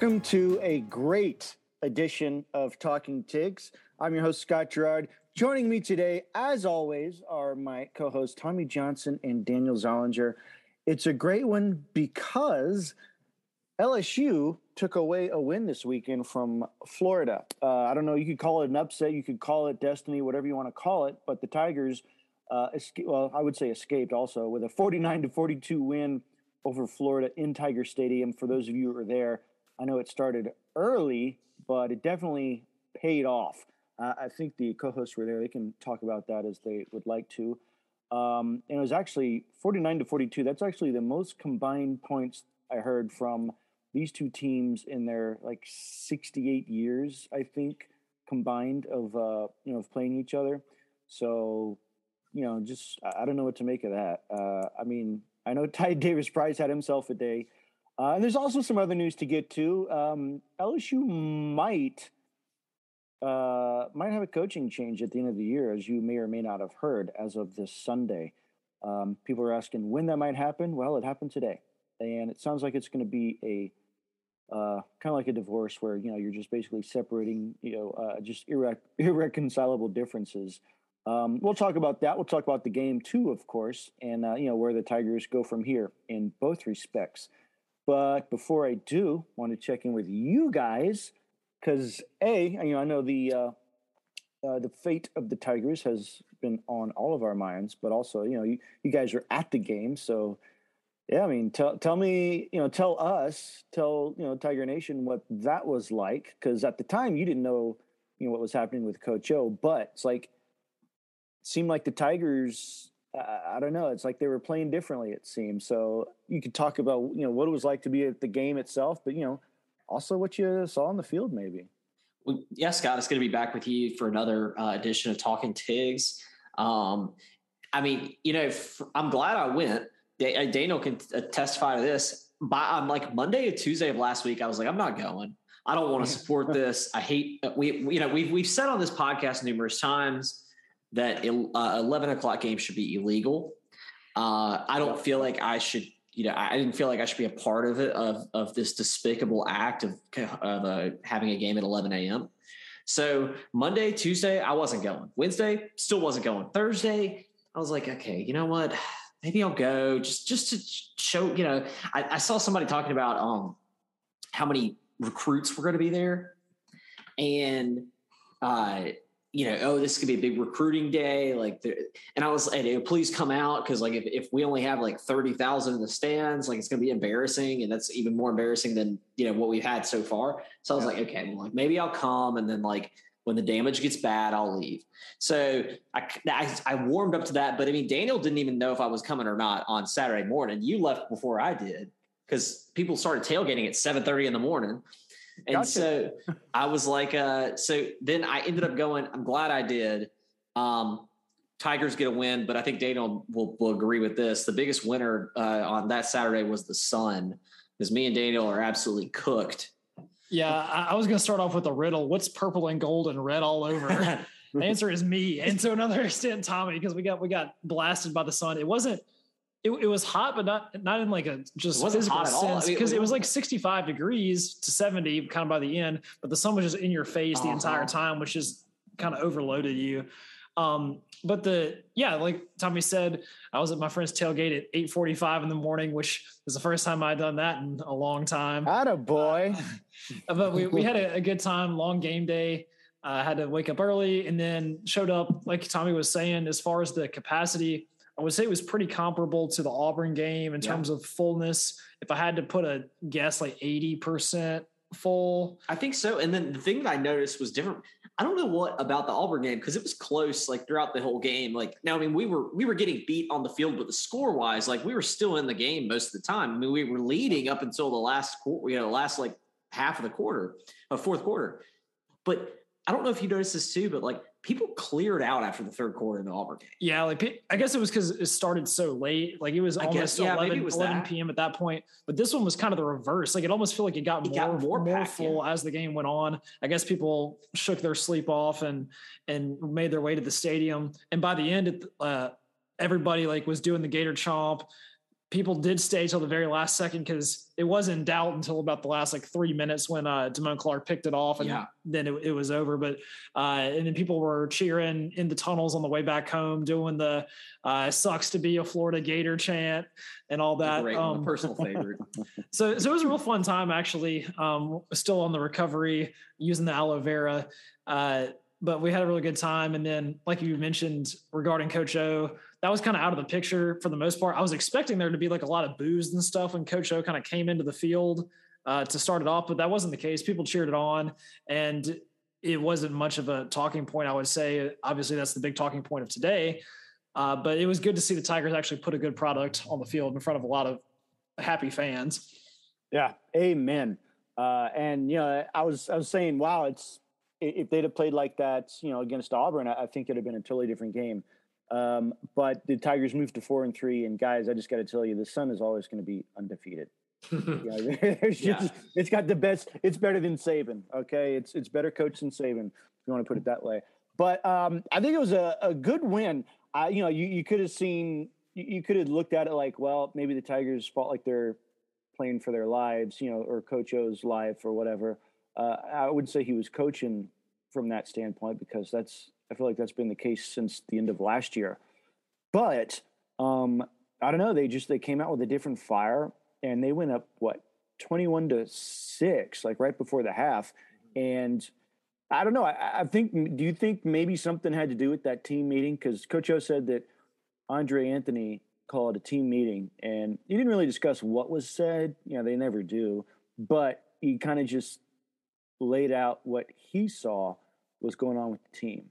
Welcome to a great edition of Talking Tigs. I'm your host, Scott Gerard. Joining me today, as always, are my co hosts, Tommy Johnson and Daniel Zollinger. It's a great one because LSU took away a win this weekend from Florida. Uh, I don't know, you could call it an upset, you could call it destiny, whatever you want to call it, but the Tigers, uh, well, I would say escaped also with a 49 to 42 win over Florida in Tiger Stadium. For those of you who are there, I know it started early, but it definitely paid off. Uh, I think the co-hosts were there; they can talk about that as they would like to. Um, and it was actually 49 to 42. That's actually the most combined points I heard from these two teams in their like 68 years, I think, combined of uh, you know of playing each other. So, you know, just I don't know what to make of that. Uh, I mean, I know Ty Davis Price had himself a day. Uh, and there's also some other news to get to. Um, LSU might uh, might have a coaching change at the end of the year, as you may or may not have heard as of this Sunday. Um, people are asking when that might happen. Well, it happened today, and it sounds like it's going to be a uh, kind of like a divorce, where you know you're just basically separating, you know, uh, just irre- irreconcilable differences. Um, we'll talk about that. We'll talk about the game too, of course, and uh, you know where the Tigers go from here in both respects. But before I do, want to check in with you guys because a you know I know the uh, uh, the fate of the Tigers has been on all of our minds, but also you know you, you guys are at the game, so yeah. I mean, tell tell me you know tell us tell you know Tiger Nation what that was like because at the time you didn't know you know what was happening with Coach O, but it's like seemed like the Tigers. I don't know. It's like they were playing differently. It seems so. You could talk about you know what it was like to be at the game itself, but you know also what you saw on the field, maybe. Well, yeah, Scott, it's going to be back with you for another uh, edition of Talking Tigs. Um, I mean, you know, I'm glad I went. Uh, Daniel can uh, testify to this. By I'm like Monday or Tuesday of last week, I was like, I'm not going. I don't want to support this. I hate we. You know, we've we've said on this podcast numerous times that uh, 11 o'clock games should be illegal. Uh, I don't feel like I should you know, I didn't feel like I should be a part of it of of this despicable act of of uh, having a game at 11 a.m. So Monday, Tuesday, I wasn't going. Wednesday, still wasn't going. Thursday, I was like, okay, you know what? Maybe I'll go just just to show. You know, I, I saw somebody talking about um how many recruits were going to be there, and uh you know, oh, this could be a big recruiting day. Like, and I was, and please come out because, like, if, if we only have like thirty thousand in the stands, like, it's going to be embarrassing, and that's even more embarrassing than you know what we've had so far. So I was yeah. like, okay, well, like maybe I'll come, and then like when the damage gets bad, I'll leave. So I, I, I warmed up to that, but I mean, Daniel didn't even know if I was coming or not on Saturday morning. You left before I did because people started tailgating at seven thirty in the morning. And gotcha. so I was like, uh, so then I ended up going, I'm glad I did. Um, Tigers get a win, but I think Daniel will, will agree with this. The biggest winner uh, on that Saturday was the Sun, because me and Daniel are absolutely cooked. Yeah, I, was going to start off with a riddle. What's purple and gold and red all over? the answer is me, and to another extent, Tommy, because we got we got blasted by the sun. It wasn't it, it was hot, but not not in like a just physical sense because I mean, it was like 65 degrees to 70 kind of by the end, but the sun was just in your face uh-huh. the entire time, which just kind of overloaded you. Um, but the yeah, like Tommy said, I was at my friend's tailgate at 8:45 in the morning, which is the first time I'd done that in a long time. Had a boy. Uh, but we we had a, a, good time, long game day. I uh, had to wake up early and then showed up, like Tommy was saying, as far as the capacity I would say it was pretty comparable to the Auburn game in yeah. terms of fullness. If I had to put a guess, like 80% full. I think so. And then the thing that I noticed was different. I don't know what about the Auburn game because it was close like throughout the whole game. Like now, I mean, we were we were getting beat on the field, but the score wise, like we were still in the game most of the time. I mean, we were leading up until the last quarter, you know, last like half of the quarter, of uh, fourth quarter. But I don't know if you noticed this too, but like people cleared out after the third quarter in the Auburn game. Yeah, like I guess it was because it started so late. Like it was almost guess, yeah, 11, 11 p.m. at that point. But this one was kind of the reverse. Like it almost felt like it got it more got more, more packed, full yeah. as the game went on. I guess people shook their sleep off and and made their way to the stadium. And by the end, it, uh, everybody like was doing the Gator chomp. People did stay till the very last second because it was in doubt until about the last like three minutes when uh Damone Clark picked it off and yeah. then it, it, was over. But uh and then people were cheering in the tunnels on the way back home, doing the uh sucks to be a Florida Gator chant and all that. Great um, personal favorite. so so it was a real fun time actually. Um still on the recovery using the aloe vera. Uh but we had a really good time. And then, like you mentioned regarding Coach O, that was kind of out of the picture for the most part. I was expecting there to be like a lot of booze and stuff when Coach O kind of came into the field uh, to start it off, but that wasn't the case. People cheered it on, and it wasn't much of a talking point. I would say, obviously, that's the big talking point of today. Uh, but it was good to see the Tigers actually put a good product on the field in front of a lot of happy fans. Yeah, amen. Uh, and you know, I was I was saying, wow, it's if they'd have played like that, you know, against Auburn, I, think it'd have been a totally different game. Um, but the Tigers moved to four and three, and guys, I just got to tell you, the Sun is always going to be undefeated. just, yeah. It's got the best. It's better than Saban. Okay, it's it's better coach than Saban. If you want to put it that way. But um, I think it was a, a good win. I, you know, you, you could have seen, you, you could have looked at it like, well, maybe the Tigers felt like they're playing for their lives, you know, or Coach O's life or whatever. Uh, I would say he was coaching from that standpoint because that's I feel like that's been the case since the end of last year. But um, I don't know. They just they came out with a different fire and they went up what twenty one to six, like right before the half. And I don't know. I, I, think. Do you think maybe something had to do with that team meeting? Because Coach O said that Andre Anthony called a team meeting, and he didn't really discuss what was said. You know, they never do. But he kind of just laid out what he saw was going on with the team.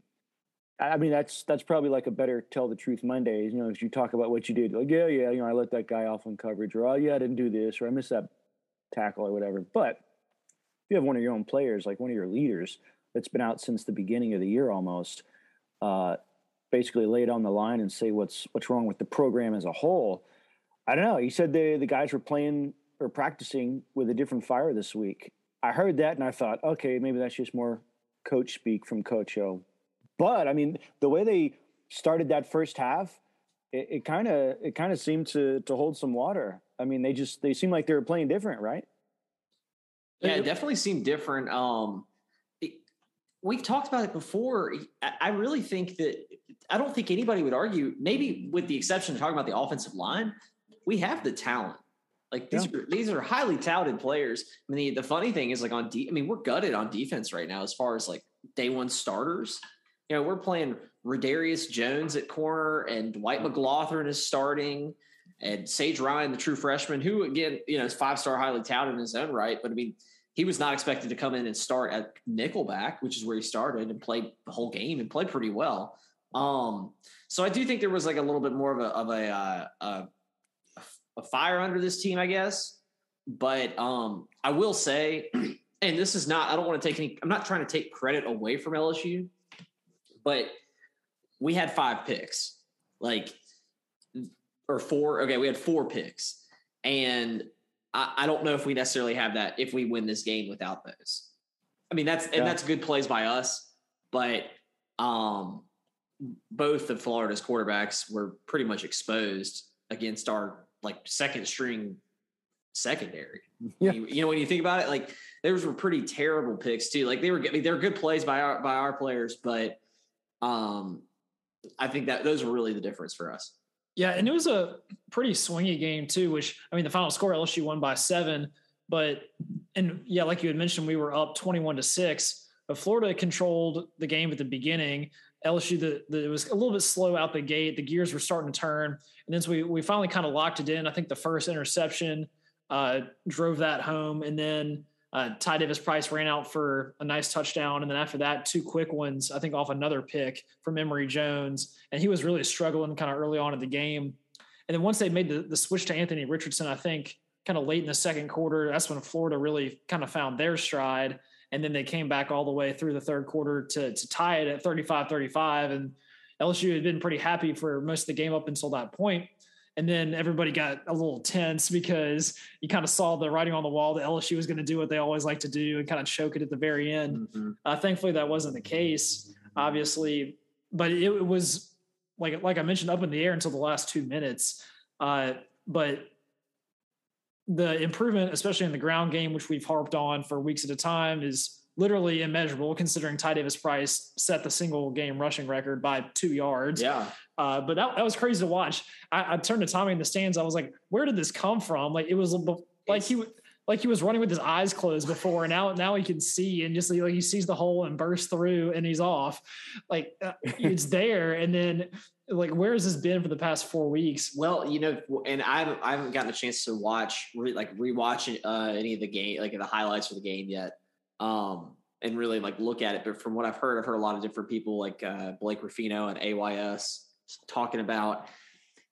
I mean, that's that's probably like a better tell the truth Mondays. You know, as you talk about what you did, like yeah, yeah, you know, I let that guy off on coverage, or oh yeah, I didn't do this, or I missed that tackle, or whatever. But if you have one of your own players, like one of your leaders, that's been out since the beginning of the year almost, uh, basically lay it on the line and say what's what's wrong with the program as a whole. I don't know. He said the the guys were playing or practicing with a different fire this week, I heard that and I thought, okay, maybe that's just more coach speak from Coach O. But I mean, the way they started that first half, it kind of it kind of seemed to to hold some water. I mean, they just they seemed like they were playing different, right? Yeah, it definitely seemed different. Um, it, we've talked about it before. I really think that I don't think anybody would argue, maybe with the exception of talking about the offensive line, we have the talent. Like these yeah. are these are highly touted players. I mean, the, the funny thing is like on de- I mean, we're gutted on defense right now as far as like day one starters. You know, we're playing Raydarious Jones at corner and Dwight McGlothern is starting and Sage Ryan, the true freshman, who again, you know, is five star highly touted in his own right. But I mean, he was not expected to come in and start at nickelback, which is where he started and played the whole game and played pretty well. Um, so I do think there was like a little bit more of a of a, uh, a a fire under this team, I guess. But um, I will say, and this is not, I don't want to take any, I'm not trying to take credit away from LSU, but we had five picks, like, or four. Okay, we had four picks. And I, I don't know if we necessarily have that if we win this game without those. I mean, that's, yeah. and that's good plays by us, but um, both of Florida's quarterbacks were pretty much exposed against our like second string secondary. Yeah. You, you, know, when you think about it, like those were pretty terrible picks too. Like they were, they were good plays by our, by our players, but um, I think that those were really the difference for us. Yeah. And it was a pretty swingy game too, which I mean, the final score LSU won by seven, but, and yeah, like you had mentioned, we were up 21 to six, but Florida controlled the game at the beginning. LSU, the, the, it was a little bit slow out the gate. The gears were starting to turn, and then so we we finally kind of locked it in. I think the first interception uh, drove that home, and then uh, Ty Davis Price ran out for a nice touchdown, and then after that, two quick ones. I think off another pick from Emory Jones, and he was really struggling kind of early on in the game. And then once they made the, the switch to Anthony Richardson, I think kind of late in the second quarter, that's when Florida really kind of found their stride and then they came back all the way through the third quarter to, to tie it at 35-35 and LSU had been pretty happy for most of the game up until that point. And then everybody got a little tense because you kind of saw the writing on the wall that LSU was going to do what they always like to do and kind of choke it at the very end. Mm-hmm. Uh, thankfully, that wasn't the case, obviously, but it, it, was like like I mentioned, up in the air until the last two minutes. Uh, but the improvement, especially in the ground game, which we've harped on for weeks at a time, is literally immeasurable considering Ty Davis Price set the single game rushing record by two yards. Yeah. Uh, but that, that was crazy to watch. I, I, turned to Tommy in the stands. I was like, where did this come from? Like it was like he like he was running with his eyes closed before, and now now he can see and just like he sees the hole and bursts through and he's off. Like uh, it's there, and then like where has this been for the past four weeks? Well, you know, and I haven't, I haven't gotten a chance to watch re, like rewatch uh, any of the game, like the highlights for the game yet, um, and really like look at it. But from what I've heard, I've heard a lot of different people like uh, Blake Ruffino and AYS talking about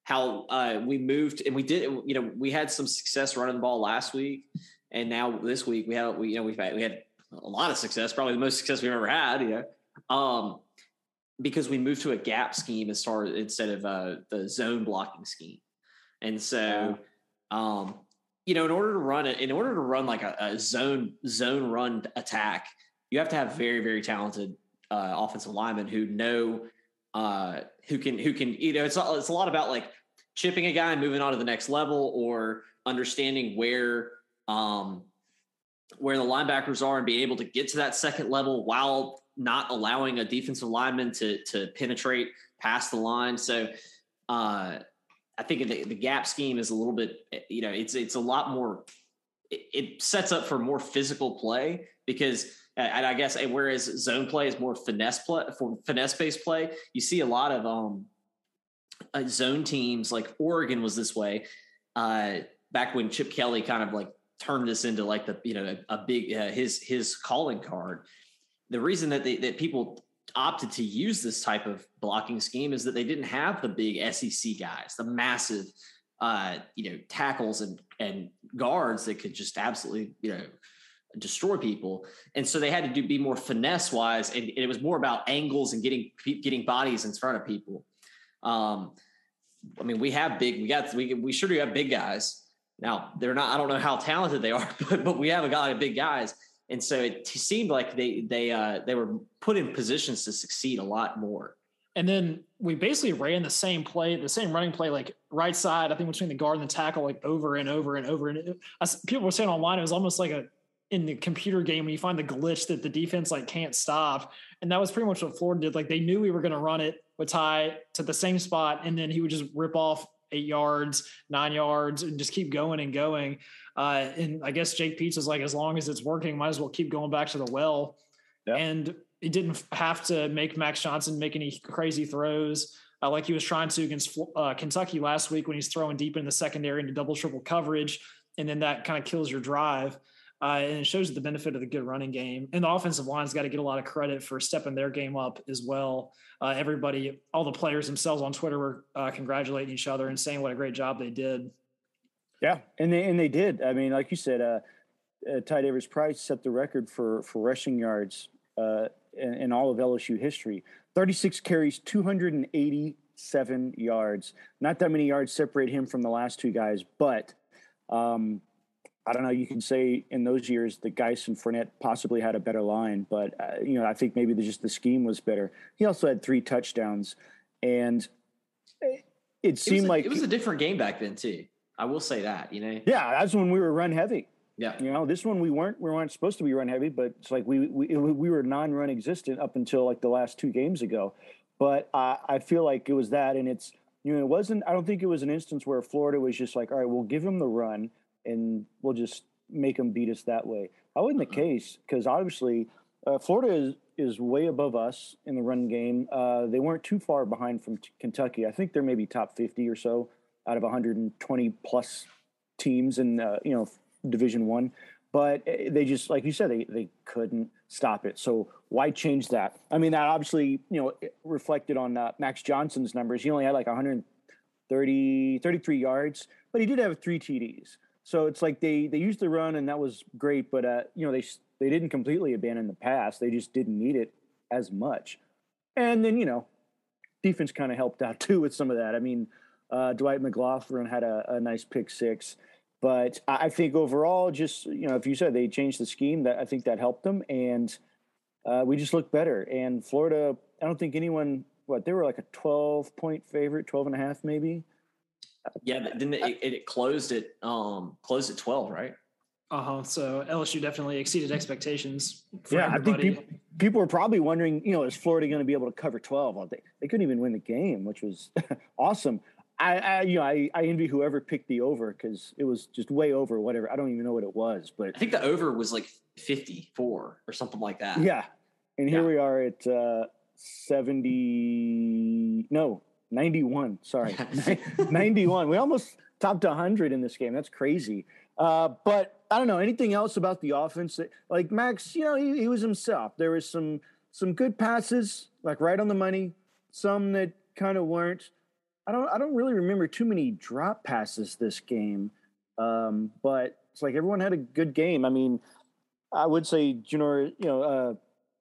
how uh, we moved and we did, you know, we had some success running the ball last week, and now this week we had, we, you know, we've had we had a lot of success, probably the most success we've ever had, you know, um, because we moved to a gap scheme as far instead of uh, the zone blocking scheme, and so, um, you know, in order to run it, in order to run like a, a zone zone run attack, you have to have very very talented uh, offensive linemen who know uh, who can who can you know it's it's a lot about like chipping a guy and moving on to the next level or understanding where um, where the linebackers are and being able to get to that second level while not allowing a defensive lineman to to penetrate past the line. So uh, I think the, the gap scheme is a little bit you know it's it's a lot more it, it sets up for more physical play because and I guess whereas zone play is more finesse play for finesse based play, you see a lot of um uh, zone teams like Oregon was this way uh, back when Chip Kelly kind of like turned this into like the you know a, a big uh, his his calling card. The reason that they, that people opted to use this type of blocking scheme is that they didn't have the big SEC guys, the massive uh, you know tackles and and guards that could just absolutely you know destroy people. And so they had to do be more finesse wise, and, and it was more about angles and getting getting bodies in front of people. Um, I mean, we have big, we got, we, we sure do have big guys. Now they're not, I don't know how talented they are, but, but we have a guy of big guys. And so it seemed like they, they, uh, they were put in positions to succeed a lot more. And then we basically ran the same play, the same running play, like right side, I think between the guard and the tackle, like over and over and over. And it, people were saying online, it was almost like a, in the computer game when you find the glitch that the defense like can't stop. And that was pretty much what Florida did. Like they knew we were going to run it with Ty to the same spot, and then he would just rip off eight yards, nine yards, and just keep going and going. Uh, and I guess Jake Peetz was like, as long as it's working, might as well keep going back to the well. Yep. And he didn't have to make Max Johnson make any crazy throws. Uh, like he was trying to against uh, Kentucky last week when he's throwing deep in the secondary into double triple coverage, and then that kind of kills your drive. Uh, and it shows the benefit of the good running game. And the offensive line's got to get a lot of credit for stepping their game up as well. Uh, everybody, all the players themselves on Twitter were uh, congratulating each other and saying what a great job they did. Yeah, and they and they did. I mean, like you said, uh, uh, Ty Davis Price set the record for for rushing yards uh, in, in all of LSU history. Thirty six carries, two hundred and eighty seven yards. Not that many yards separate him from the last two guys, but um, I don't know. You can say in those years the Guice and Fournette possibly had a better line, but uh, you know I think maybe the, just the scheme was better. He also had three touchdowns, and it, seemed it a, like it was a different game back then too. I will say that. You know. Yeah, that's when we were run heavy. Yeah. You know, this one we weren't we weren't supposed to be run heavy, but it's like we we we were non-run existent up until like the last two games ago. But uh, I feel like it was that, and it's you know it wasn't. I don't think it was an instance where Florida was just like, all right, we'll give him the run and we'll just make them beat us that way. That wasn't the mm-hmm. case because obviously uh, Florida is, is way above us in the run game. Uh, they weren't too far behind from t- Kentucky. I think they're maybe top 50 or so out of 120 plus teams in uh, you know Division One. But eh, they just, like you said, they, they couldn't stop it. So why change that? I mean, that obviously, you know, reflected on uh, Max Johnson's numbers. He only had like 130, 33 yards, but he did have three TDs. So it's like they they used to run and that was great, but uh, you know they they didn't completely abandon the pass. They just didn't need it as much. And then you know, defense kind of helped out too with some of that. I mean, uh, Dwight McGlothern had a, a, nice pick six, but I think overall, just you know, if you said they changed the scheme, that I think that helped them, and uh, we just looked better. And Florida, I don't think anyone what they were like a twelve point favorite, 12 and a half maybe Yeah, then it, it closed at um closed at twelve, right? Uh huh. So LSU definitely exceeded expectations. yeah, everybody. I think people, people were probably wondering, you know, is Florida going to be able to cover 12? Well, they, they couldn't even win the game, which was awesome. I, I, you know, I, I envy whoever picked the over because it was just way over whatever. I don't even know what it was, but I think the over was like 54 or something like that. yeah. And here Yeah. we are at uh, 70, no, 91. Sorry, 91. We almost topped 100 in this game. That's crazy. Uh, but I don't know anything else about the offense. That, like Max, you know, he, he was himself. There was some some good passes, like right on the money. Some that kind of weren't. I don't. I don't really remember too many drop passes this game. Um, but it's like everyone had a good game. I mean, I would say Junior, you know, uh,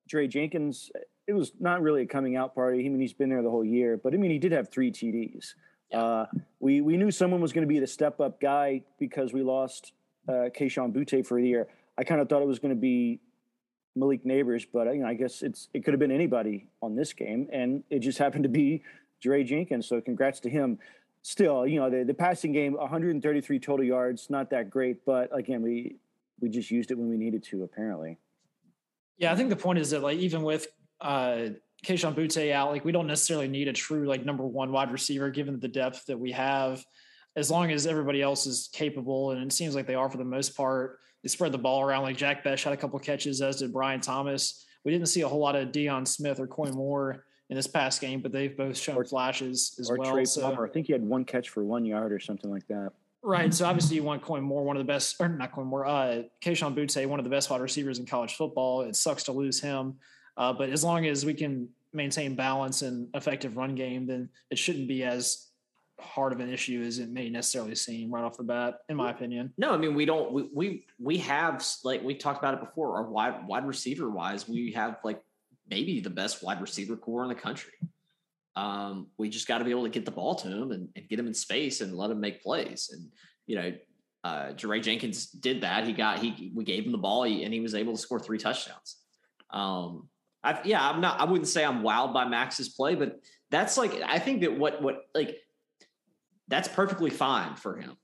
Dre Jenkins. It was not really a coming out party. I mean, he's been there the whole year, but I mean, he did have three TDs. Uh, we we knew someone was going to be the step up guy because we lost uh, Kayshon Boutte for the year. I kind of thought it was going to be Malik Nabers, but you know, I guess it's it could have been anybody on this game, and it just happened to be Dre Jenkins. So congrats to him. Still, you know, the, the passing game, 133 total yards, not that great, but again, we we just used it when we needed to. Apparently, Yeah, I think the point is that like even with uh Kayshon Boutte out, like we don't necessarily need a true like number one wide receiver given the depth that we have. As long as everybody else is capable, and it seems like they are for the most part, they spread the ball around. Like Jack Bech had a couple catches, as did Brian Thomas. We didn't see a whole lot of Deion Smith or Koy Moore in this past game, but they've both shown Or- flashes as or well. Trey so- Palmer. I think he had one catch for one yard or something like that. Right. So obviously you want Coin Moore, one of the best, or not Coin Moore, uh, Kayshon Boutte, one of the best wide receivers in college football. It sucks to lose him. Uh, but as long as we can maintain balance and effective run game, then it shouldn't be as hard of an issue as it may necessarily seem right off the bat, in my opinion. No, I mean we don't. We we we have like we talked about it before. Our wide wide receiver wise, we have like maybe the best wide receiver core in the country. Um, we just got to be able to get the ball to him and, and get him in space and let him make plays. And you know, uh, Jaray Jenkins did that. He got he we gave him the ball and he was able to score three touchdowns. Um, I, yeah, I'm not. I wouldn't say I'm wowed by Max's play, but that's like I think that what what like that's perfectly fine for him.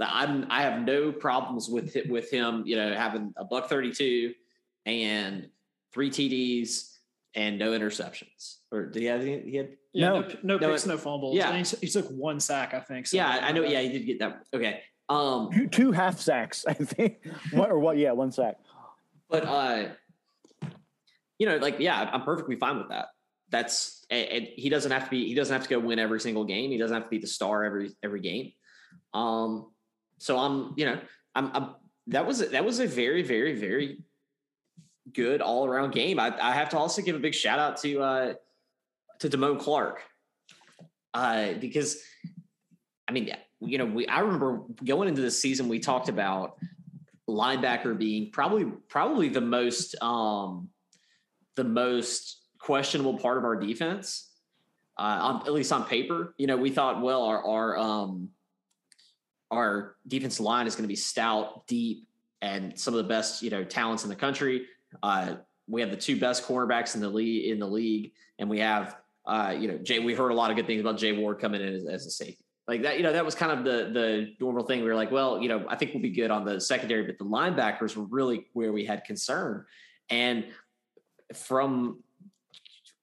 I'm I have no problems with it, with him, you know, having a buck 32 and three TDs and no interceptions. Or did he have any, he had Yeah, No. no, no, No, picks, no fumbles. yeah. And he, he took one sack, I think. Yeah, I know like yeah, he did get that. Okay. Um Two, two half sacks, I think. what or what? Yeah, one sack. but uh you know, like yeah, I'm perfectly fine with that. That's and, he doesn't have to be he doesn't have to go win every single game. He doesn't have to be the star every every game. Um so I'm, you know, I'm, I'm that was a, that was a very very very good all around game. I, I have to also give a big shout out to uh to Damone Clark. Uh because I mean, you know, we I remember going into the season we talked about linebacker being probably probably the most um the most questionable part of our defense. Uh, on, at least on paper, you know, we thought, well, our our um, our defensive line is going to be stout, deep, and some of the best, you know, talents in the country. Uh, we have the two best cornerbacks in the league in the league, and we have, uh, you know, Jay. We heard a lot of good things about Jay Ward coming in as, as a safety like that. You know, that was kind of the the normal thing. We were like, well, you know, I think we'll be good on the secondary, but the linebackers were really where we had concern. And from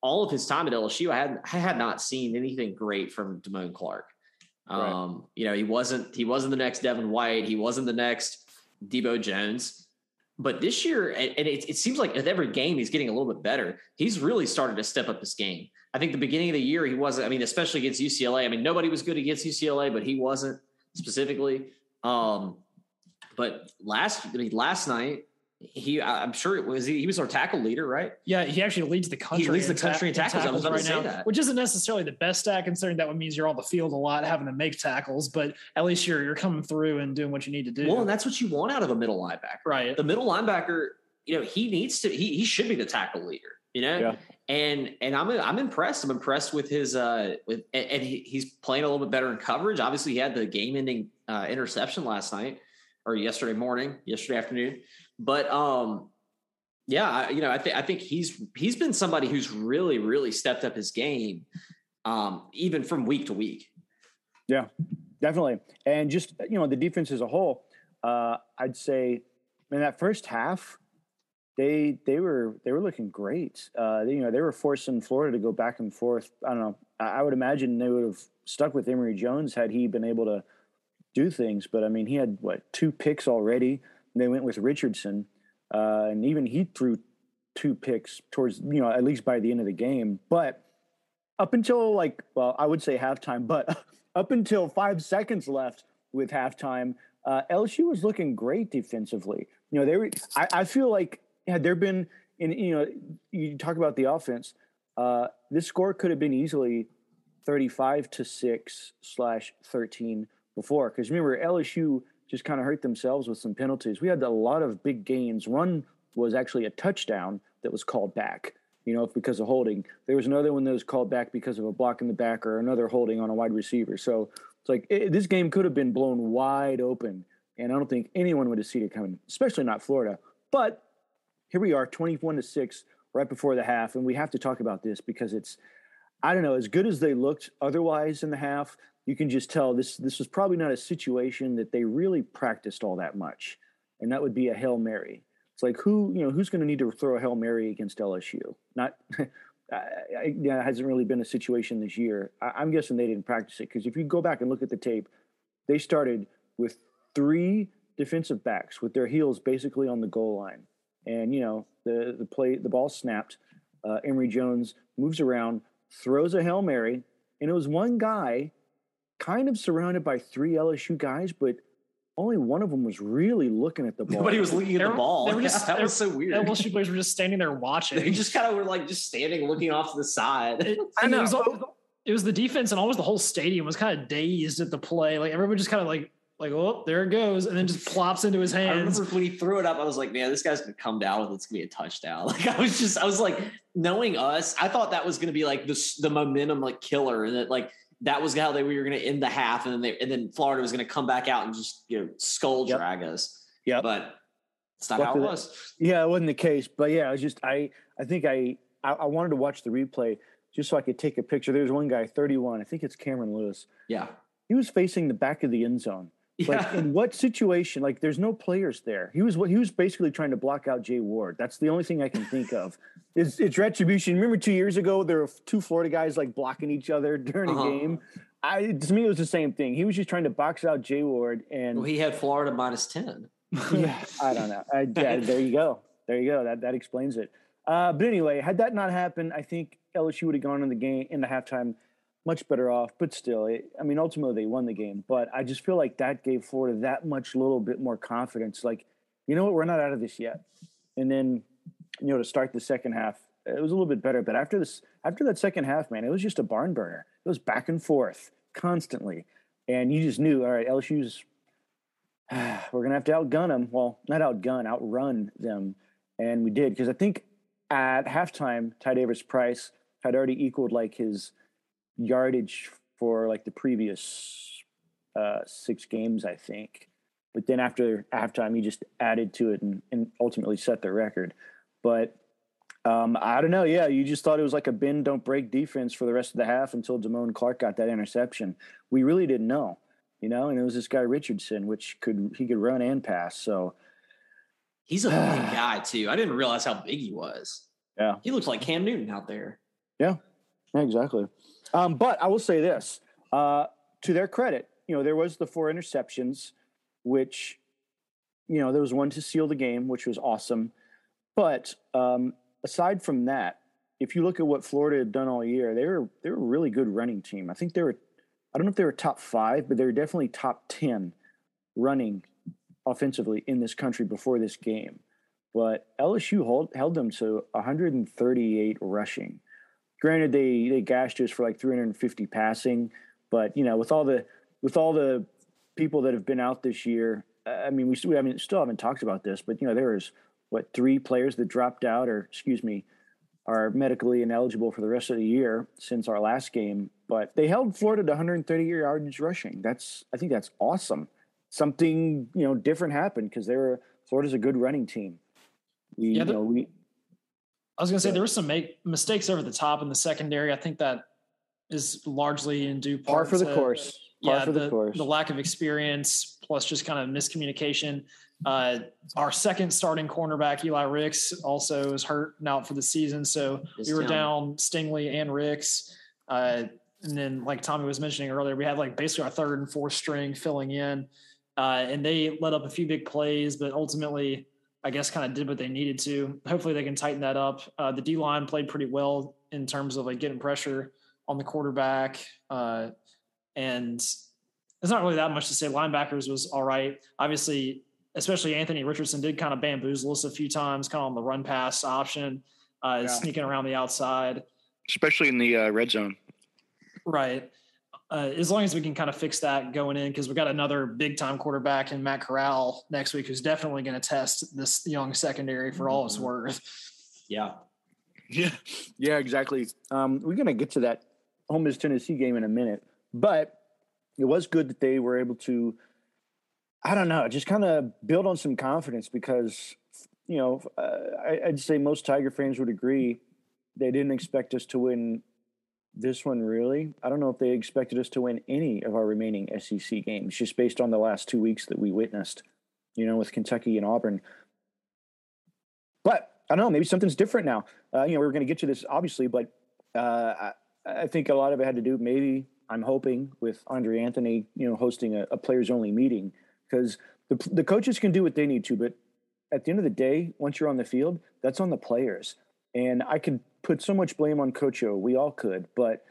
all of his time at LSU, I had I had not seen anything great from Damone Clark. Right. Um, you know, he wasn't he wasn't the next Devin White, he wasn't the next Debo Jones. But this year, and and it, it seems like at every game he's getting a little bit better. He's really started to step up his game. I think the beginning of the year he wasn't. I mean, especially against UCLA. I mean, nobody was good against UCLA, but he wasn't specifically. Um, but last, I mean, last night he, I- I'm sure it was he, he was our tackle leader, right? Yeah, he actually leads the country. leads the in ta- country in tackles. I was about to say that. which isn't necessarily the best stat, considering that means you're on the field a lot, having to make tackles. But at least you're you're coming through and doing what you need to do. Well, and that's what you want out of a middle linebacker. right. The middle linebacker, you know, he needs to. He, he should be the tackle leader. You know, Yeah. and and I'm I'm impressed. I'm impressed with his uh with and, and he, he's playing a little bit better in coverage. Obviously, he had the game-ending uh, interception last night or yesterday morning, yesterday afternoon. But um, yeah, I, you know, I think I think he's he's been somebody who's really really stepped up his game, um, even from week to week. Yeah, definitely. And just you know, the defense as a whole, uh, I'd say in that first half, they they were they were looking great. Uh, you know, they were forcing Florida to go back and forth. I don't know. I, I would imagine they would have stuck with Emory Jones had he been able to do things. But I mean, he had what two picks already. They went with Richardson, uh, and even he threw two picks towards you know at least by the end of the game. But up until like well, I would say halftime, but up until five seconds left with halftime, uh, LSU was looking great defensively. You know, they were. I, I feel like had there been, in you know, you talk about the offense. Uh, this score could have been easily thirty-five to six slash thirteen before, because remember LSU just kind of hurt themselves with some penalties. We had a lot of big gains. One was actually a touchdown that was called back you know, because of holding. There was another one that was called back because of a block in the back or another holding on a wide receiver. So it's like it, this game could have been blown wide open, and I don't think anyone would have seen it coming, especially not Florida. But here we are, 21 to 6, right before the half, and we have to talk about this because it's, I don't know, as good as they looked otherwise in the half, you can just tell this this was probably not a situation that they really practiced all that much. And that would be a Hail Mary. It's like who you know who's going to need to throw a hail mary against LSU? Not, I, yeah, it hasn't really been a situation this year. I, am guessing they didn't practice it because if you go back and look at the tape, they started with three defensive backs with their heels basically on the goal line, and you know the the play the ball snapped. Uh, Emory Jones moves around, throws a hail mary, and it was one guy, kind of surrounded by three LSU guys, but only one of them was really looking at the ball. Nobody was looking at the ball. They were just, that was so weird. The LSU players were just standing there watching. They just kind of were like just standing, looking off to the side. It, I know. It was, it was, the defense, and almost the whole stadium was kind of dazed at the play. Like everyone just kind of like like, oh, there it goes, and then just plops into his hands. I remember when he threw it up, I was like, man, this guy's gonna come down with it's gonna be a touchdown. Like I was just, I was like, knowing us, I thought that was gonna be like the the momentum like killer, and that like that was how they were going to end the half, and then they, and then Florida was going to come back out and just you know skull yep. drag us. Yeah, but it's not how it was. Yeah, it wasn't the case. But yeah, I was just I I think I, I I wanted to watch the replay just so I could take a picture. There's one guy, 31. I think it's Cameron Lewis. Yeah, he was facing the back of the end zone. Yeah. Like in what situation? Like there's no players there. He was what he was basically trying to block out Jay Ward. That's the only thing I can think of. It's, it's retribution. Remember two years ago there were two Florida guys like blocking each other during uh-huh. a game. I to me it was the same thing. He was just trying to box out Jay Ward, and well, he had Florida minus ten. yeah, I don't know. I, yeah, there you go. There you go. That that explains it. Uh, but anyway, had that not happened, I think LSU would have gone in the game in the halftime much better off. But still, it, I mean, ultimately they won the game. But I just feel like that gave Florida that much little bit more confidence. Like, you know what, we're not out of this yet. And then, you know, to start the second half, it was a little bit better. But after this, after that second half, man, it was just a barn burner. It was back and forth constantly, and you just knew, all right, LSU's we're gonna have to outgun them. Well, not outgun, outrun them, and we did because I think at halftime, Ty Davis Price had already equaled like his yardage for like the previous uh, six games, I think. But then after halftime, he just added to it and, and ultimately set the record. But um, I don't know. Yeah, you just thought it was like a bend don't break defense for the rest of the half until Damone Clark got that interception. We really didn't know, you know. And it was this guy Richardson, which could he could run and pass. So he's a big guy too. I didn't realize how big he was. Yeah, he looks like Cam Newton out there. Yeah, exactly. Um, but I will say this uh, to their credit, you know, there was the four interceptions, which you know there was one to seal the game, which was awesome. But um, aside from that, if you look at what Florida had done all year, they were they were a really good running team. I think they were I don't know if they were top five, but they were definitely top ten running offensively in this country before this game. But LSU hold, held them to 138 rushing. Granted, they they gashed us for like 350 passing, but you know, with all the with all the people that have been out this year, I mean, we, we haven't still haven't talked about this, but you know, there was what three players that dropped out, or excuse me, are medically ineligible for the rest of the year since our last game. But they held Florida to 130 yards rushing. That's I think that's awesome. Something you know different happened because they were Florida's a good running team. We, yeah, you know, we. I was going to say there were some make, mistakes over the top in the secondary. I think that is largely in due part par for the course. yeah, the, the, course. the, lack of experience plus just kind of miscommunication. Uh, our second starting cornerback, Eli Ricks, also is hurt and out for the season. So we were down Stingley and Ricks. Uh, and then, like Tommy was mentioning earlier, we had like basically our third and fourth string filling in. Uh, and they let up a few big plays, but ultimately, I guess, kind of did what they needed to. Hopefully, they can tighten that up. Uh, the D line played pretty well in terms of like getting pressure on the quarterback. Uh, and there's not really that much to say. Linebackers was all right. Obviously, especially Anthony Richardson did kind of bamboozle us a few times, kind of on the run pass option, uh, yeah. sneaking around the outside, especially in the uh, red zone. Right. Uh, as long as we can kind of fix that going in, because we got another big time quarterback in Matt Corral next week, who's definitely going to test this young secondary for all it's mm-hmm. worth. Yeah. Yeah. Yeah, exactly. Um, we're going to get to that Ole Miss Tennessee game in a minute, but it was good that they were able to, I don't know, just kind of build on some confidence because, you know, uh, I, I'd say most Tiger fans would agree they didn't expect us to win this one really. I don't know if they expected us to win any of our remaining SEC games just based on the last two weeks that we witnessed, you know, with Kentucky and Auburn. But I don't know, maybe something's different now. Uh, you know, we are going to get to this obviously, but uh, I, I, think a lot of it had to do maybe I'm hoping with Andre Anthony, you know, hosting a, a players only meeting because the the coaches can do what they need to, but at the end of the day, once you're on the field, that's on the players. And I could put so much blame on Coach O. We all could, but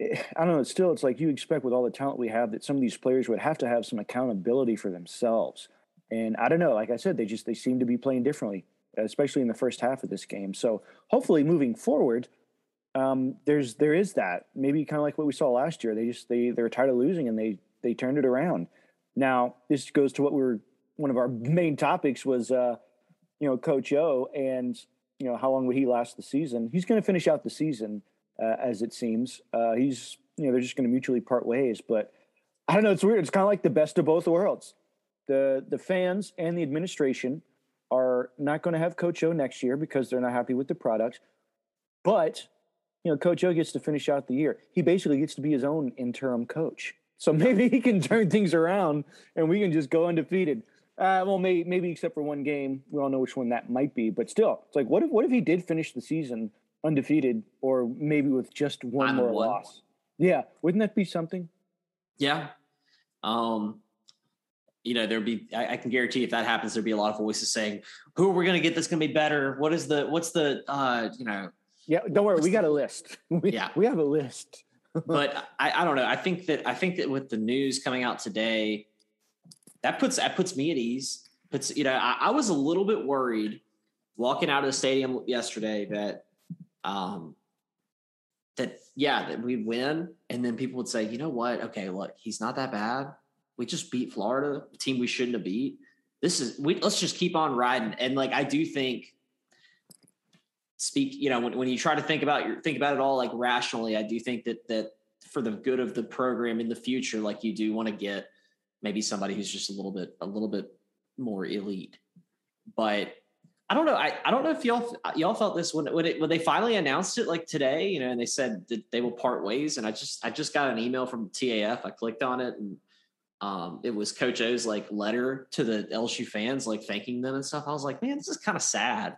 eh, I don't know. Still, it's like you expect with all the talent we have that some of these players would have to have some accountability for themselves. And I don't know. Like I said, they just they seem to be playing differently, especially in the first half of this game. So hopefully, moving forward, um, there's there is that maybe kind of like what we saw last year. They just they they're tired of losing and they they turned it around. Now this goes to what we were one of our main topics was uh, you know Coach O and you know how long would he last the season? He's going to finish out the season uh, as it seems. Uh, he's you know they're just going to mutually part ways. But I don't know. It's weird. It's kind of like the best of both worlds. The the fans and the administration are not going to have Coach O next year because they're not happy with the product. But you know, Coach O gets to finish out the year. He basically gets to be his own interim coach. So maybe he can turn things around and we can just go undefeated. Uh, well, maybe, maybe except for one game. We all know which one that might be. But still, it's like, what if what if he did finish the season undefeated, or maybe with just one more one. loss? Yeah, wouldn't that be something? Yeah. Um, you know, there'd be. I, I, can guarantee if that happens, there'd be a lot of voices saying, "Who are we going to get that's going to be better? What is the? What's the? Uh, you know, yeah, don't worry, we got a list. we, yeah, we have a list. but I, I don't know. I think that I think that with the news coming out today, that puts that puts me at ease. Puts you know, I, I was a little bit worried walking out of the stadium yesterday that um that yeah that we'd win and then people would say you know what? Okay look he's not that bad. We just beat florida a team we shouldn't have beat. This is we let's just keep on riding. And like i do think speak you know when, when you try to think about your think about it all like rationally i do think that that for the good of the program in the future like you do want to get maybe somebody who's just a little bit a little bit more elite. But i don't know i, I don't know if y'all y'all felt this when when, it, when they finally announced it like today you know and they said that they will part ways and i just i just got an email from taf i clicked on it and um, it was coach o's like letter to the lsu fans like thanking them and stuff. I was like man this is kind of sad.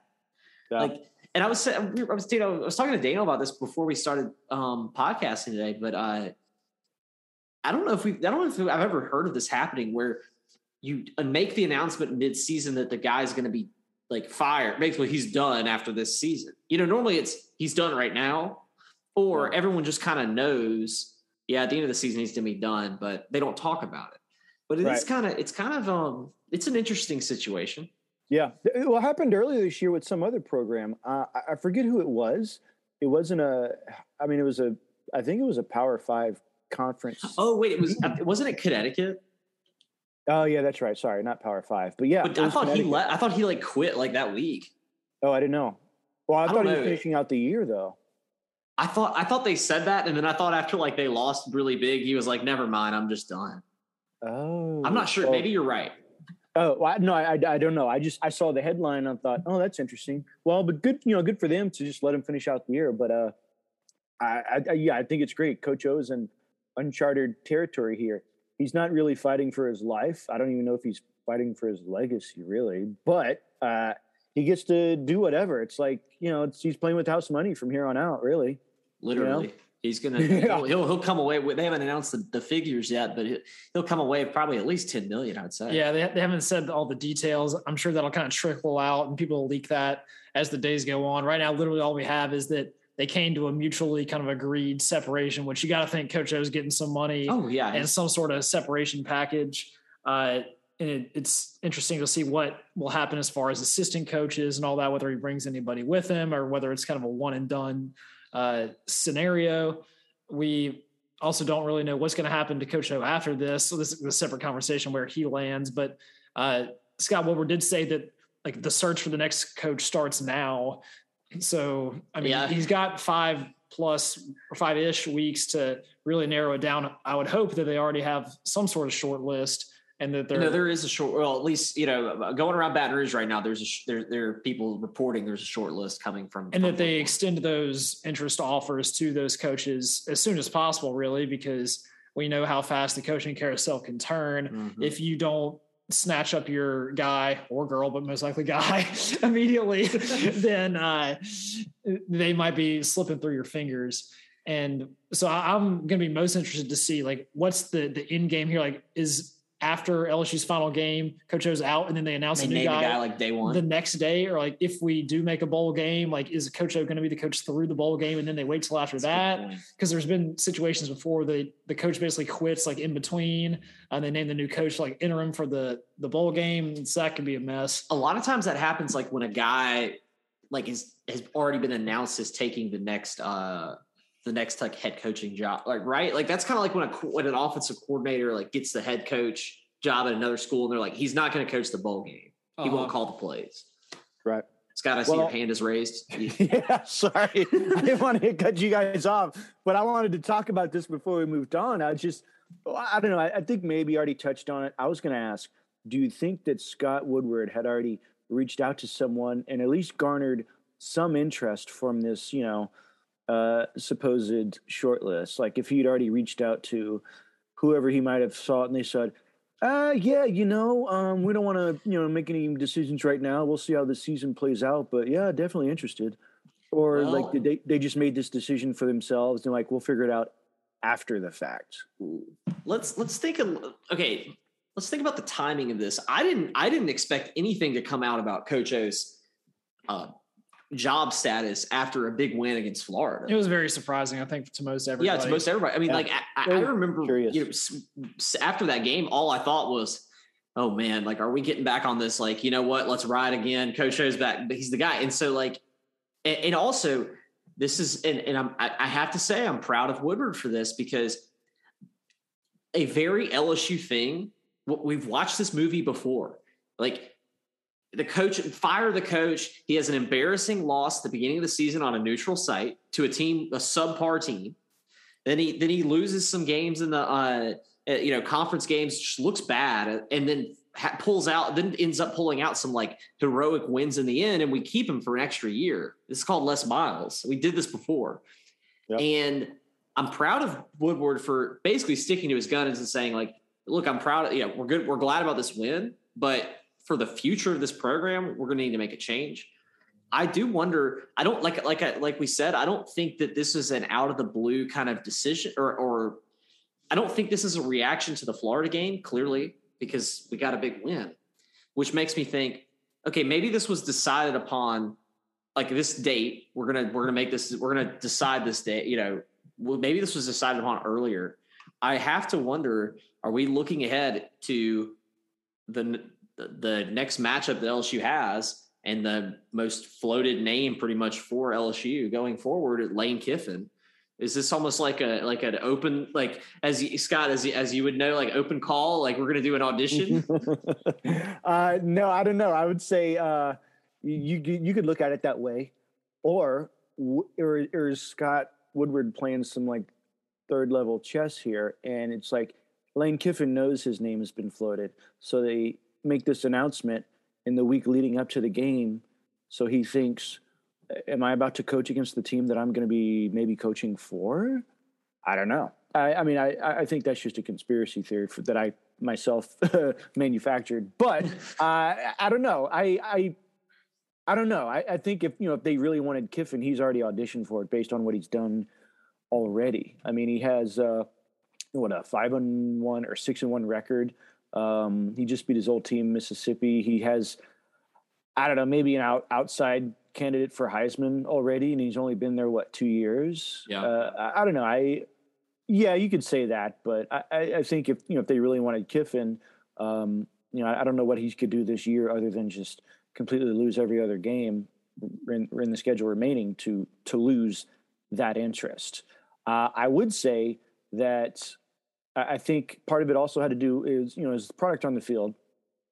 Yeah. like and I was I was, I was talking to Daniel about this before we started um, podcasting today, but uh, I don't know if we I don't know if I've ever heard of this happening where you uh, make the announcement mid-season that the guy's going to be like fired, basically he's done after this season. You know, normally it's he's done right now, or everyone just kind of knows. Yeah, at the end of the season he's going to be done, but they don't talk about it. But it's kind of it's kind of um it's an interesting situation. Yeah, what happened earlier this year with some other program. Uh, I forget who it was. It wasn't a. I mean, it was a. I think it was a Power Five conference. Oh wait, it was. Wasn't it Connecticut? Oh yeah, that's right. Sorry, not Power Five, but yeah. But I thought he let. I thought he like quit like that week. Oh, I didn't know. Well, I, I thought he was finishing out the year though. I thought I thought they said that, and then I thought after like they lost really big, he was like, "Never mind, I'm just done." Oh, I'm not sure. Well, Maybe you're right. Oh well, no, I, I don't know. I just I saw the headline and thought, oh, that's interesting. Well, but good, you know, good for them to just let him finish out the year. But uh, I, I yeah, I think it's great. Coach O's in uncharted territory here. He's not really fighting for his life. I don't even know if he's fighting for his legacy, really. But uh, he gets to do whatever. It's like you know, he's playing with house money from here on out, really. Literally. You know? He's gonna he'll, he'll, he'll come away with. They haven't announced the, the figures yet, but he'll come away probably at least ten million. I'd say. Yeah, they, they haven't said all the details. I'm sure that'll kind of trickle out, and people will leak that as the days go on. Right now, literally all we have is that they came to a mutually kind of agreed separation, which you got to think Coach O's getting some money. Oh yeah, and some sort of separation package. Uh, and it, it's interesting to see what will happen as far as assistant coaches and all that, whether he brings anybody with him or whether it's kind of a one and done uh, scenario. We also don't really know what's going to happen to Coach O after this. So this is a separate conversation where he lands. But uh, Scott Woodward did say that like the search for the next coach starts now. So I mean, yeah. he's got five plus or five ish weeks to really narrow it down. I would hope that they already have some sort of short list and that there, you know, there is a short. Well, at least you know, going around Baton Rouge right now, there's a there there are people reporting there's a short list coming from, and from that they extend those interest offers to those coaches as soon as possible, really, because we know how fast the coaching carousel can turn. Mm-hmm. If you don't snatch up your guy or girl, but most likely guy immediately, then uh, they might be slipping through your fingers. And so I'm going to be most interested to see like what's the the end game here. Like, is after LSU's final game, Coach O's out, and then they announce they a new guy, guy, like day one the next day, or like if we do make a bowl game, like is Coach O going to be the coach through the bowl game, and then they wait till after That's that? Because there's been situations before the the coach basically quits like in between, and they name the new coach like interim for the the bowl game. So that can be a mess. A lot of times that happens like when a guy like is has already been announced as taking the next uh the next like head coaching job, like right, like that's kind of like when a when an offensive coordinator like gets the head coach job at another school, and they're like, he's not going to coach the bowl game. He uh-huh. won't call the plays. Right. Scott, I see well, your hand is raised. yeah, sorry, I didn't want to cut you guys off, but I wanted to talk about this before we moved on. I just, I don't know. I, I think maybe already touched on it. I was going to ask, do you think that Scott Woodward had already reached out to someone and at least garnered some interest from this, you know, uh, supposed shortlist. Like if he'd already reached out to whoever he might have sought and they said, uh, yeah, you know, um, we don't want to, you know, make any decisions right now. We'll see how the season plays out, but yeah, definitely interested. Or well, like they they just made this decision for themselves and like we'll figure it out after the fact. Let's let's think of okay. Let's think about the timing of this. I didn't I didn't expect anything to come out about Coach O's uh, job status after a big win against Florida. It was very surprising, I think, to most everybody. Yeah, to most everybody. I mean, yeah. like I, I remember, you know, after that game, all I thought was, "Oh man, like, are we getting back on this? Like, you know what? Let's ride again." Coach O's back, but he's the guy, and so like, and, and also, this is, and, and I'm, I, I have to say, I'm proud of Woodward for this because a very LSU thing. We've watched this movie before, like the coach fire the coach. He has an embarrassing loss at the beginning of the season on a neutral site to a team, a subpar team. Then he then he loses some games in the uh, you know conference games, just looks bad, and then ha- pulls out. Then ends up pulling out some like heroic wins in the end, and we keep him for an extra year. This is called Les Miles. We did this before, yep. and I'm proud of Woodward for basically sticking to his guns and saying like, look, I'm proud of yeah, we're good, we're glad about this win, but for the future of this program, we're going to need to make a change. I do wonder. I don't like like I, like we said. I don't think that this is an out of the blue kind of decision, or or I don't think this is a reaction to the Florida game. Clearly, because we got a big win, which makes me think, okay, maybe this was decided upon like this date. We're gonna we're gonna make this. We're gonna decide this date. You know, well, maybe this was decided upon earlier. I have to wonder: Are we looking ahead to the the, next matchup that LSU has and the most floated name pretty much for LSU going forward, Lane Kiffin. Is this almost like a like an open like as you, Scott as you, as you would know like open call like we're gonna do an audition? uh, no, I don't know. I would say uh, you you could look at it that way, or or, or is Scott Woodward playing some like third level chess here, and it's like Lane Kiffin knows his name has been floated, so they make this announcement in the week leading up to the game. So he thinks, am I about to coach against the team that I'm going to be maybe coaching for? I don't know. I, I mean, I, I think that's just a conspiracy theory for, that I myself manufactured. But uh, I don't know. I, I, I don't know. I, I think if you know if they really wanted Kiffin, he's already auditioned for it based on what he's done already. I mean, he has uh, what a five and one or six and one record. Um, he just beat his old team, Mississippi. He has, I don't know, maybe an out, outside candidate for Heisman already, and he's only been there what two years. Yeah, uh, I, I, don't know. I yeah, you could say that, but I, I, think if you know if they really wanted Kiffin, um, you know, I, I, don't know what he could do this year other than just completely lose every other game in, in the schedule remaining to to lose that interest. Uh, I would say that I think part of it also had to do is you know is the product on the field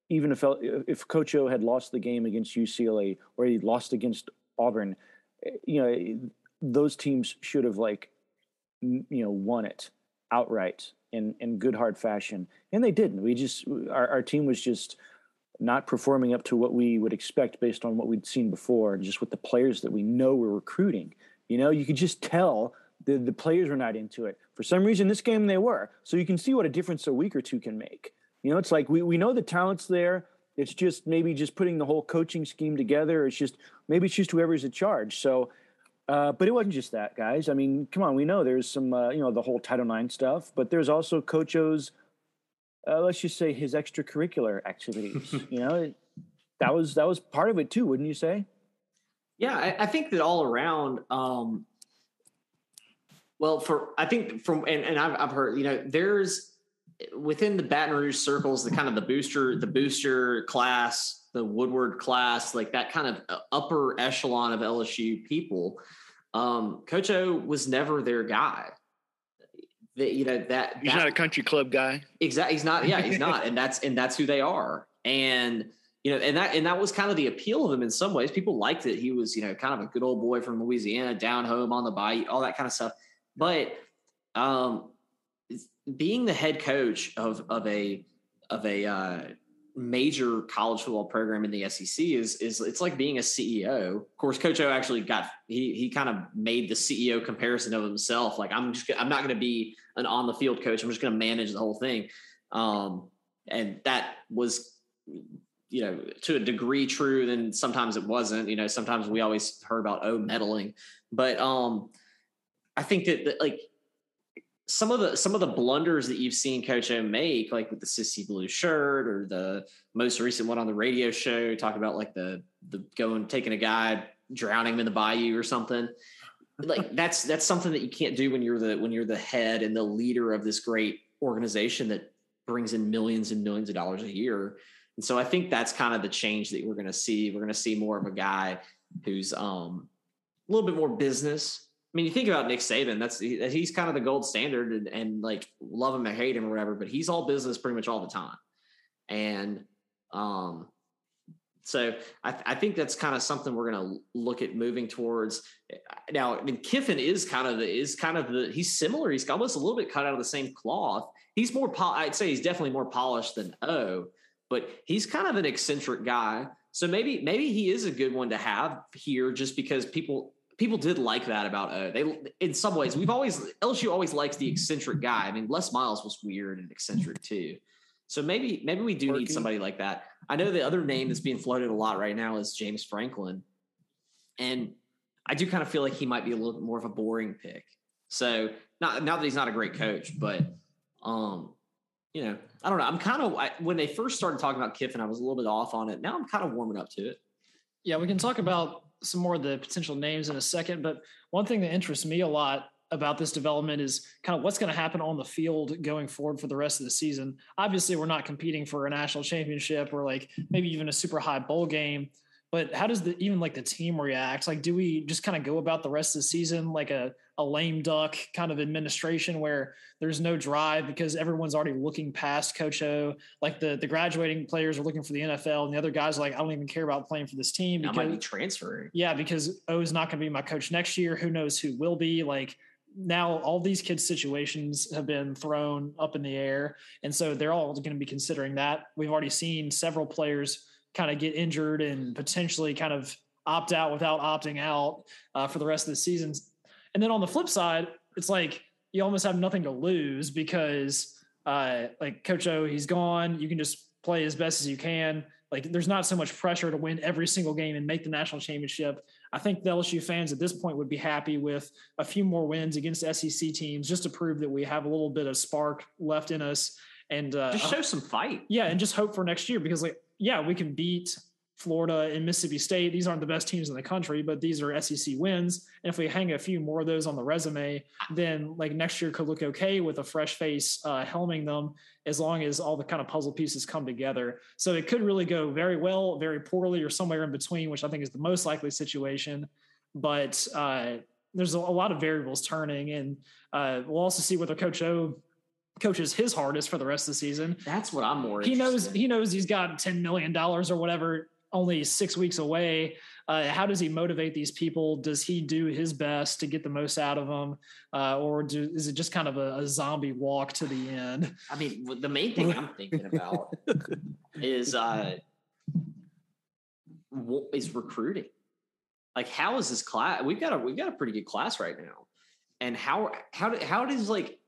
even if if Coach O had lost the game against UCLA or he lost against Auburn, eh, you know those teams should have like you know won it outright in in good hard fashion, and they didn't. We just our, our team was just not performing up to what we would expect based on what we'd seen before, and just with the players that we know we're recruiting. You know, you could just tell the the players were not into it. For some reason, this game they were. So you can see what a difference a week or two can make. You know, it's like we, we know the talent's there. It's just maybe just putting the whole coaching scheme together. It's just maybe it's just whoever's in charge. So, uh, but it wasn't just that, guys. I mean, come on, we know there's some, uh, you know, the whole Title IX stuff, but there's also Coach O's, uh, let's just say his extracurricular activities. you know, that was that was part of it too, wouldn't you say? Yeah, I, I think that all around. Um, well, for I think from and, and I've I've heard you know there's within the Baton Rouge circles, the kind of the booster, the booster class, the Woodward class, like that kind of uh, upper echelon of LSU people. Um, Coach O was never their guy. That you know that he's that, not a country club guy. Exactly, he's not. Yeah, he's not, and that's and that's who they are. And you know, and that and that was kind of the appeal of him in some ways. People liked that he was you know kind of a good old boy from Louisiana, down home on the bayou, all that kind of stuff. But um, being the head coach of of a of a uh, major college football program in the SEC is is it's like being a CEO. Of course, Coach O actually got he he kind of made the CEO comparison of himself. Like I'm just I'm not going to be an on the field coach. I'm just going to manage the whole thing. Um, and that was you know to a degree true. Then sometimes it wasn't. You know, sometimes we always heard about O meddling, but um, I think that, that like some of the some of the blunders that you've seen Coach O make, like with the sissy blue shirt, or the most recent one on the radio show, talking about like the the going taking a guy, drowning him in the bayou or something. Like that's that's something that you can't do when you're the when you're the head and the leader of this great organization that brings in millions and millions of dollars a year. And so I think that's kind of the change that we're going to see. We're going to see more of a guy who's um, a little bit more business, mean, you think about Nick Saban, that's he's kind of the gold standard and, and, like love him or hate him or whatever, but he's all business pretty much all the time. And um, so I, I think that's kind of something we're going to look at moving towards. Now, I mean, Kiffin is kind of the, is kind of the he's similar. He's almost a little bit cut out of the same cloth. He's more, I'd say he's definitely more polished than O, but he's kind of an eccentric guy. So maybe maybe he is a good one to have here, just because people people did like that about uh, they in some ways we've always LSU always likes the eccentric guy. I mean, Les Miles was weird and eccentric too. So maybe maybe we do need somebody like that. I know the other name that's being floated a lot right now is James Franklin, and I do kind of feel like he might be a little bit more of a boring pick. So not not that he's not a great coach, but um, you know, I don't know. I'm kind of I, when they first started talking about Kiffin, I was a little bit off on it. Now I'm kind of warming up to it. Yeah, we can talk about some more of the potential names in a second. But one thing that interests me a lot about this development is kind of what's going to happen on the field going forward for the rest of the season. Obviously, we're not competing for a national championship or like maybe even a super high bowl game but how does the even like the team react? Like, do we just kind of go about the rest of the season like a a lame duck kind of administration where there's no drive because everyone's already looking past Coach O? Like the the graduating players are looking for the NFL, and the other guys are like, I don't even care about playing for this team. Because, I might be transferring. Yeah, because O is not going to be my coach next year. Who knows who will be? Like now all these kids situations have been thrown up in the air and so they're all going to be considering that we've already seen several players kind of get injured and potentially kind of opt out without opting out uh, for the rest of the seasons. And then on the flip side, it's like you almost have nothing to lose because uh, like Coach O, he's gone. You can just play as best as you can. Like there's not so much pressure to win every single game and make the national championship. I think the LSU fans at this point would be happy with a few more wins against SEC teams just to prove that we have a little bit of spark left in us and uh, just show some fight. Yeah, and just hope for next year because like yeah, we can beat Florida and Mississippi State. These aren't the best teams in the country, but these are SEC wins. And if we hang a few more of those on the resume, then like next year could look okay with a fresh face uh, helming them, as long as all the kind of puzzle pieces come together. So it could really go very well, very poorly, or somewhere in between, which I think is the most likely situation. But uh, there's a, a, lot of variables turning, and uh, we'll also see whether Coach O coaches his hardest for the rest of the season. That's what I'm worried. He knows he knows he's got ten million dollars or whatever only six weeks away. Uh, how does he motivate these people? Does he do his best to get the most out of them, uh, or do, is it just kind of a, a, zombie walk to the end? I mean, the main thing I'm thinking about is uh, is recruiting. Like, how is this class? We've got a we've got a pretty good class right now, and how how how does like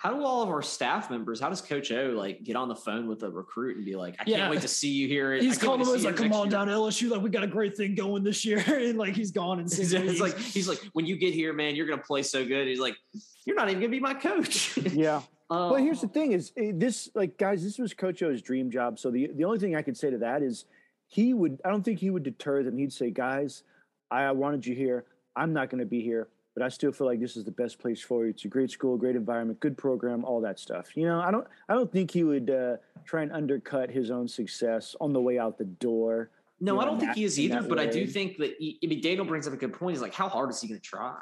how do all of our staff members, how does Coach O like get on the phone with a recruit and be like, I can't wait to see you here. He's calling them like, come on year. down to LSU. Like, we got a great thing going this year. and like, he's gone And six It's like, he's like, when you get here, man, you're going to play so good. He's like, you're not even going to be my coach. yeah. well, here's the thing is eh, this, like, guys, this was Coach O's dream job. So the, the only thing I could say to that is he would, I don't think he would deter them. He'd say, guys, I wanted you here. I'm not going to be here but I still feel like this is the best place for you. It's a great school, great environment, good program, all that stuff. You know, I don't, I don't think he would uh, try and undercut his own success on the way out the door. No, I don't think that, he is either. But way. I do think that he, I mean, Daniel brings up a good point. He's like, how hard is he going to try?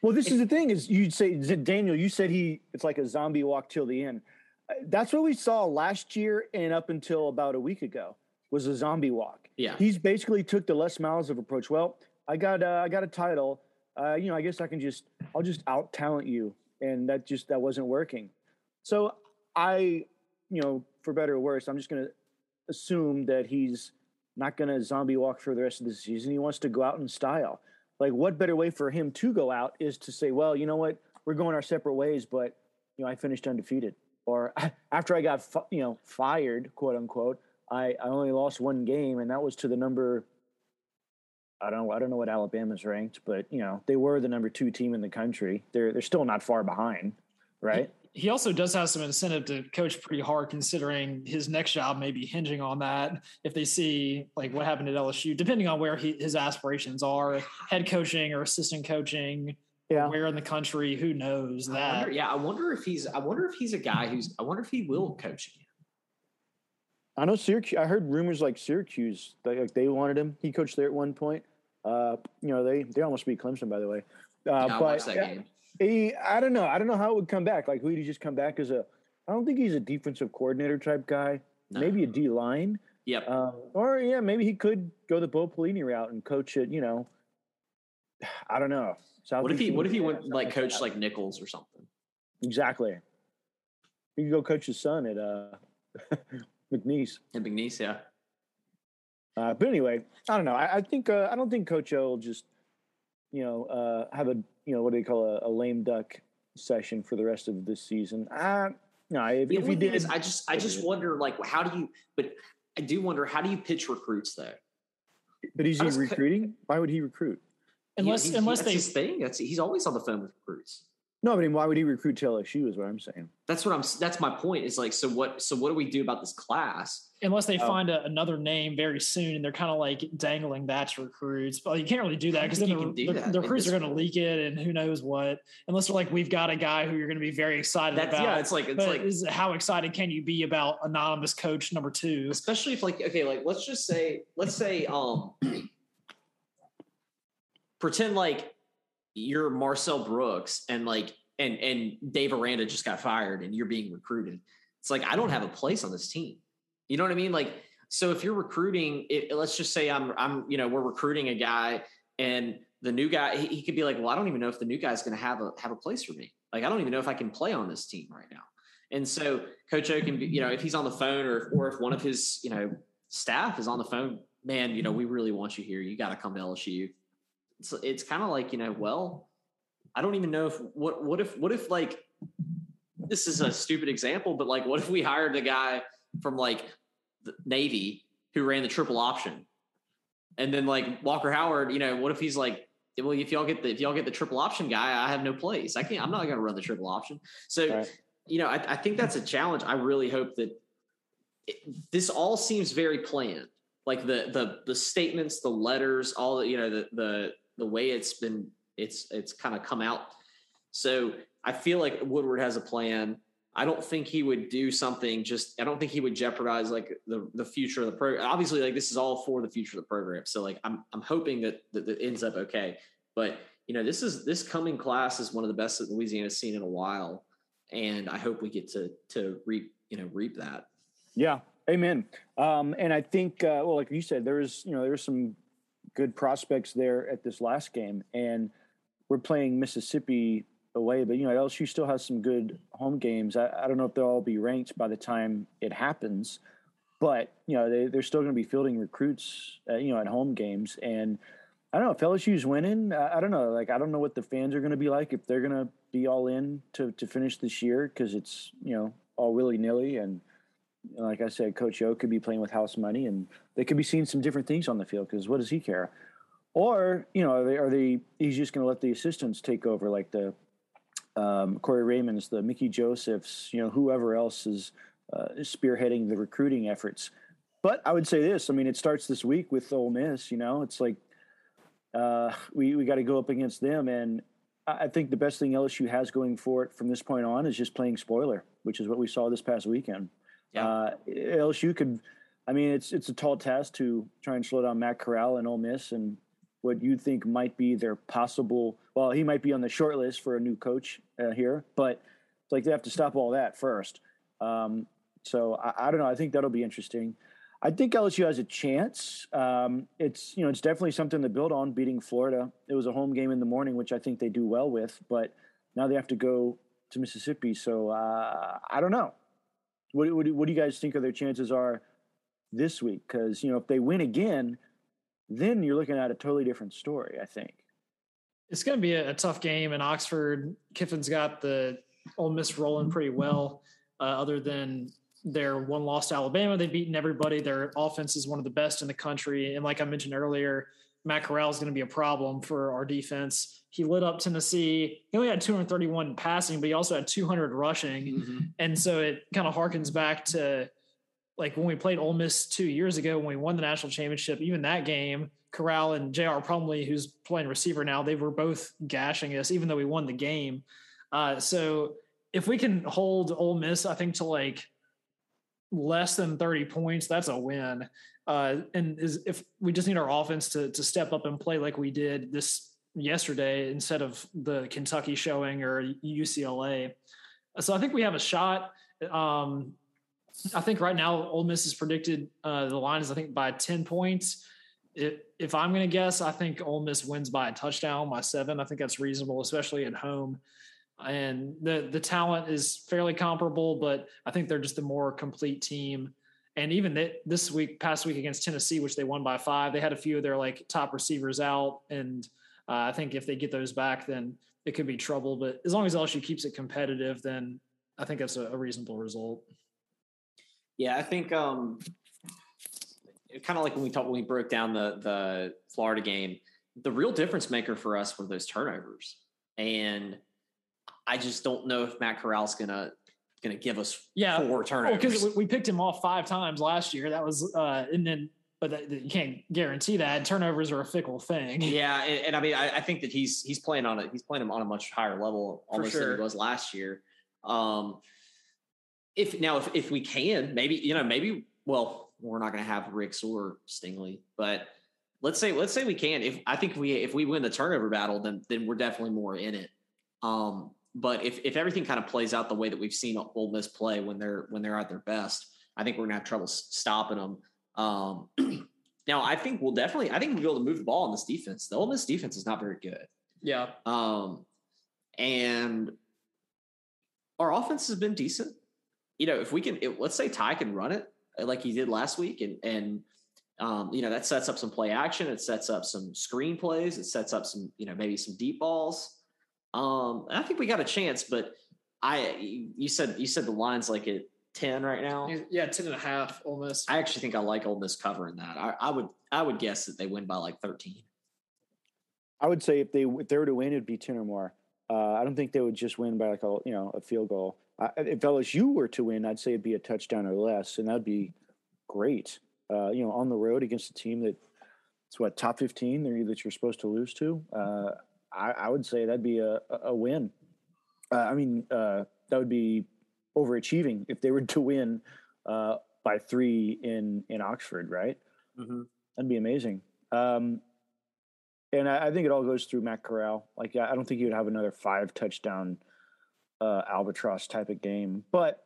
Well, this is the thing: is you'd say Daniel, you said he it's like a zombie walk till the end. Uh, that's what we saw last year and up until about a week ago was a zombie walk. Yeah, he's basically took the Les Miles of approach. Well, I got uh, I got a title uh, you know, I guess I can just I'll just out talent you, and that just that wasn't working. So I, you know, for better or worse, I'm just going to assume that he's not going to zombie walk for the rest of the season. He wants to go out in style. Like, what better way for him to go out is to say, well, you know what, we're going our separate ways, but you know, I finished undefeated. Or after I got, you know, fired, quote unquote, I, I only lost one game, and that was to the number I don't know. I don't know what Alabama's ranked, but you know they were the number two team in the country. They're they're still not far behind, right? He also does have some incentive to coach pretty hard, considering his next job may be hinging on that. If they see like what happened at LSU, depending on where he, his aspirations are, head coaching or assistant coaching, yeah. where in the country, who knows that? I wonder, yeah, I wonder if he's. I wonder if he's a guy who's. I wonder if he will coach again. I know Syracuse. I heard rumors like Syracuse, like they wanted him. He coached there at one point. Uh, you know, they they almost beat Clemson, by the way. Uh, yeah, but he, I don't know. I don't know how it would come back. Like, would he just come back as a? I don't think he's a defensive coordinator type guy. No. Maybe a D line. Yep. Um, or yeah, maybe he could go the Bo Pelini route and coach it. You know, I don't know. South what if he? What if he went like coach like Nicholls or something? Exactly. He could go coach his son at uh, McNeese. At McNeese, yeah. Uh, but anyway, I don't know. I, I think uh, I don't think Coach O will just, you know, uh, have a you know what do they call a, a, lame duck session for the rest of this season. Uh, no, if, if he did, is, I just I just wonder like how do you? But I do wonder how do you pitch recruits though? But is he recruiting? Why would he recruit? Unless he, unless that's they his thing. That's he's always on the phone with recruits. No, I but why would he recruit to LSU? Is what I'm saying. That's what I'm. That's my point. Is like, so what? So what do we do about this class? Unless they oh. find a, another name very soon, and they're kind of like dangling that to recruits. But you can't really do that because then the, the, the recruits are going to leak it, and who knows what. Unless they're like, we've got a guy who you're going to be very excited that's, about. Yeah, it's like it's but like is, how excited can you be about anonymous coach number two? Especially if like okay, like let's just say let's say um pretend like you're Marcel Brooks and like and and Dave Aranda just got fired and you're being recruited. It's like I don't have a place on this team. You know what I mean? Like so if you're recruiting, it, let's just say I'm I'm you know we're recruiting a guy and the new guy he, he could be like, well, I don't even know if the new guy's going to have a have a place for me. Like I don't even know if I can play on this team right now. And so Coach O can be, you know, if he's on the phone or or if one of his you know staff is on the phone, man, you know, we really want you here. You got to come to LSU. It's it's kind of like you know, well, I don't even know if what what if what if like this is a stupid example, but like what if we hired a guy from like Navy who ran the triple option, and then like Walker Howard, you know, what if he's like, well, if y'all get the if y'all get the triple option guy, I have no place. I can't. I'm not going to run the triple option. So, right. you know, I, I think that's a challenge. I really hope that it, this all seems very planned. Like the the the statements, the letters, all the you know the the the way it's been it's it's kind of come out. So I feel like Woodward has a plan. I don't think he would do something just I don't think he would jeopardize like the the future of the program. Obviously, like this is all for the future of the program. So like I'm I'm hoping that that, that ends up okay. But you know, this is this coming class is one of the best that Louisiana's seen in a while. And I hope we get to to reap, you know, reap that. Yeah. Amen. Um, and I think uh, well, like you said, there's you know, there's some good prospects there at this last game. And we're playing Mississippi away, but you know LSU still has some good home games. I, I don't know if they'll all be ranked by the time it happens, but you know they, they're still going to be fielding recruits, uh, you know, at home games. And I don't know if LSU's winning. I, I don't know. Like I don't know what the fans are going to be like if they're going to be all in to to finish this year because it's you know all willy nilly and. Like I said, Coach O could be playing with house money, and they could be seeing some different things on the field. Because what does he care? Or you know, are they, are they he's just going to let the assistants take over, like the um, Corey Raymond's, the Mickey Josephs, you know, whoever else is uh, spearheading the recruiting efforts. But I would say this: I mean, it starts this week with Ole Miss. You know, it's like uh, we we got to go up against them, and I think the best thing LSU has going for it from this point on is just playing spoiler, which is what we saw this past weekend. Yeah. Uh, LSU could, I mean, it's it's a tall task to try and slow down Matt Corral and Ole Miss, and what you think might be their possible. Well, he might be on the short list for a new coach uh, here, but it's like they have to stop all that first. Um, so I, I, don't know. I think that'll be interesting. I think LSU has a chance. Um, it's you know it's definitely something to build on. Beating Florida, it was a home game in the morning, which I think they do well with. But now they have to go to Mississippi, so uh, I don't know. What, what, what do you guys think of their chances are this week? Because you know if they win again, then you're looking at a totally different story, I think. It's going to be a, a tough game in Oxford. Kiffin's got the Ole Miss rolling pretty well, uh, other than their one loss to Alabama. They've beaten everybody. Their offense is one of the best in the country. And like I mentioned earlier, Matt Corral is going to be a problem for our defense. He lit up Tennessee. He only had 231 passing, but he also had 200 rushing. Mm-hmm. And so it kind of harkens back to like when we played Ole Miss two years ago when we won the national championship, even that game, Corral and J.R. Plumlee, who's playing receiver now, they were both gashing us, even though we won the game. Uh, so if we can hold Ole Miss, I think to like less than 30 points, that's a win. Uh, and is, if we just need our offense to to step up and play like we did this yesterday instead of the Kentucky showing or UCLA. So I think we have a shot. Um, I think right now Ole Miss is predicted uh, the line is I think by ten points. It, if I'm going to guess, I think Ole Miss wins by a touchdown by seven. I think that's reasonable, especially at home. And the the talent is fairly comparable, but I think they're just a more complete team. And even this week, past week against Tennessee, which they won by five, they had a few of their like top receivers out, and uh, I think if they get those back, then it could be trouble. But as long as LSU keeps it competitive, then I think that's a, a reasonable result. Yeah, I think um, kind of like when we talked when we broke down the the Florida game, the real difference maker for us were those turnovers, and I just don't know if Matt Corral's gonna gonna give us yeah four turnovers because we picked him off five times last year. That was uh, and then but you can't guarantee that turnovers are a fickle thing. Yeah, and, and I mean, I, I, think that he's he's playing on a he's playing him on a much higher level almost sure. than he was last year. Um, if now if, if we can maybe you know maybe well we're not going to have Ricks or Stingley, but let's say let's say we can. If I think we if we win the turnover battle, then then we're definitely more in it. Um, but if if everything kind of plays out the way that we've seen Ole Miss play when they're when they're at their best, I think we're gonna have trouble stopping them. Um, now I think we'll definitely I think we'll be able to move the ball on this defense. The Ole Miss defense is not very good. Yeah. Um, and our offense has been decent you know, if we can, it, let's say Ty can run it like he did last week, and and um, you know that sets up some play action, it sets up some screen plays, it sets up some you know maybe some deep balls. Um, I think we got a chance, but I you said you said the line's like at ten right now. Yeah, 10 and a half almost. I actually think I like Ole Miss covering that. I, I would I would guess that they win by like thirteen. I would say if they if they were to win, it'd be ten or more. Uh, I don't think they would just win by like a you know a field goal. Uh, if LSU were to win, I'd say it'd be a touchdown or less, and that'd be great. Uh, you know, on the road against a team that it's what top fifteen that you're supposed to lose to. Uh, I, I, would say that'd be a, a win. Uh, I mean, uh, that would be overachieving if they were to win by three in in Oxford, right? Mm-hmm. That'd be amazing. Um, and I, I, think it all goes through Matt Corral. Like, I don't think he would have another five touchdown uh, albatross type of game, but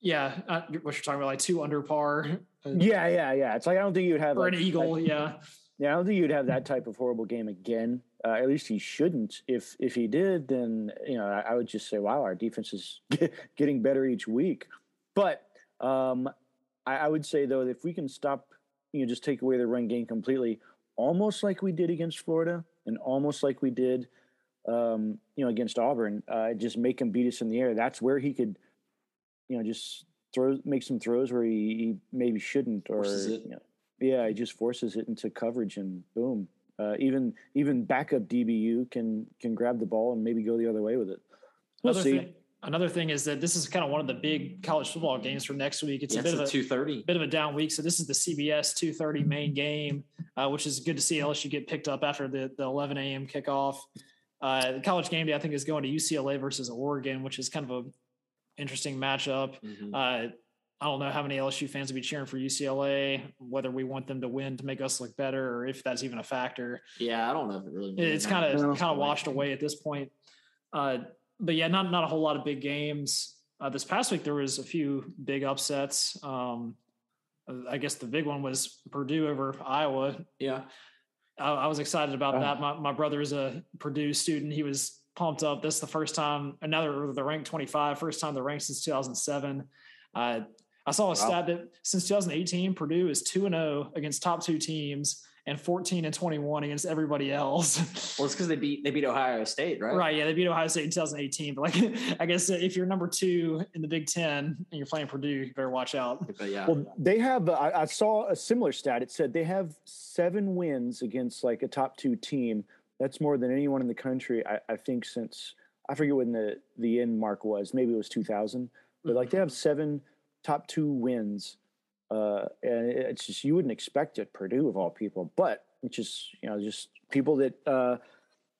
yeah, uh, what you're talking about, like two under par. Yeah, yeah, yeah. It's like I don't think you'd have or like, an eagle. Like, yeah, yeah. I don't think you'd have that type of horrible game again. Uh, at least he shouldn't. If if he did, then you know I, I would just say, wow, our defense is getting better each week. But um, I, I would say though, if we can stop, you know, just take away the run game completely, almost like we did against Florida and almost like we did, um, you know, against Auburn. Uh, just make him beat us in the air. That's where he could, you know, just throw, make some throws where he, he maybe shouldn't, or you know, yeah, he just forces it into coverage and boom. Uh, even even backup DBU can can grab the ball and maybe go the other way with it. We'll Another see. Thing, another thing is that this is kind of one of the big college football games for next week. It's yeah, a bit it's of a two thirty, bit of a down week. So this is the CBS two thirty main game, uh, which is good to see LSU get picked up after the the eleven a.m. kickoff. Uh, the college game day, I think, is going to UCLA versus Oregon, which is kind of a interesting matchup. Mm-hmm. Uh, I don't know how many LSU fans will be cheering for UCLA, whether we want them to win to make us look better, or if that's even a factor. Yeah, I don't know if it really. It's kind of kind of washed away at this point. Uh, but yeah, not not a whole lot of big games. Uh, this past week there was a few big upsets. Um, I guess the big one was Purdue over Iowa. Yeah, I, I was excited about that. My my brother is a Purdue student. He was pumped up. This is the first time another the rank 25, first time the rank since 2007. Uh, I saw a wow. stat that since 2018, Purdue is 2 and 0 against top two teams and 14 and 21 against everybody else. well, it's because they beat they beat Ohio State, right? Right. Yeah, they beat Ohio State in 2018. But like, I guess if you're number two in the Big Ten and you're playing Purdue, you better watch out. But yeah. Well, they have. Uh, I, I saw a similar stat. It said they have seven wins against like a top two team. That's more than anyone in the country. I, I think since I forget when the the end mark was. Maybe it was 2000. But like they mm-hmm. have seven top two wins uh, and it's just you wouldn't expect it, Purdue of all people, but it's just you know just people that uh,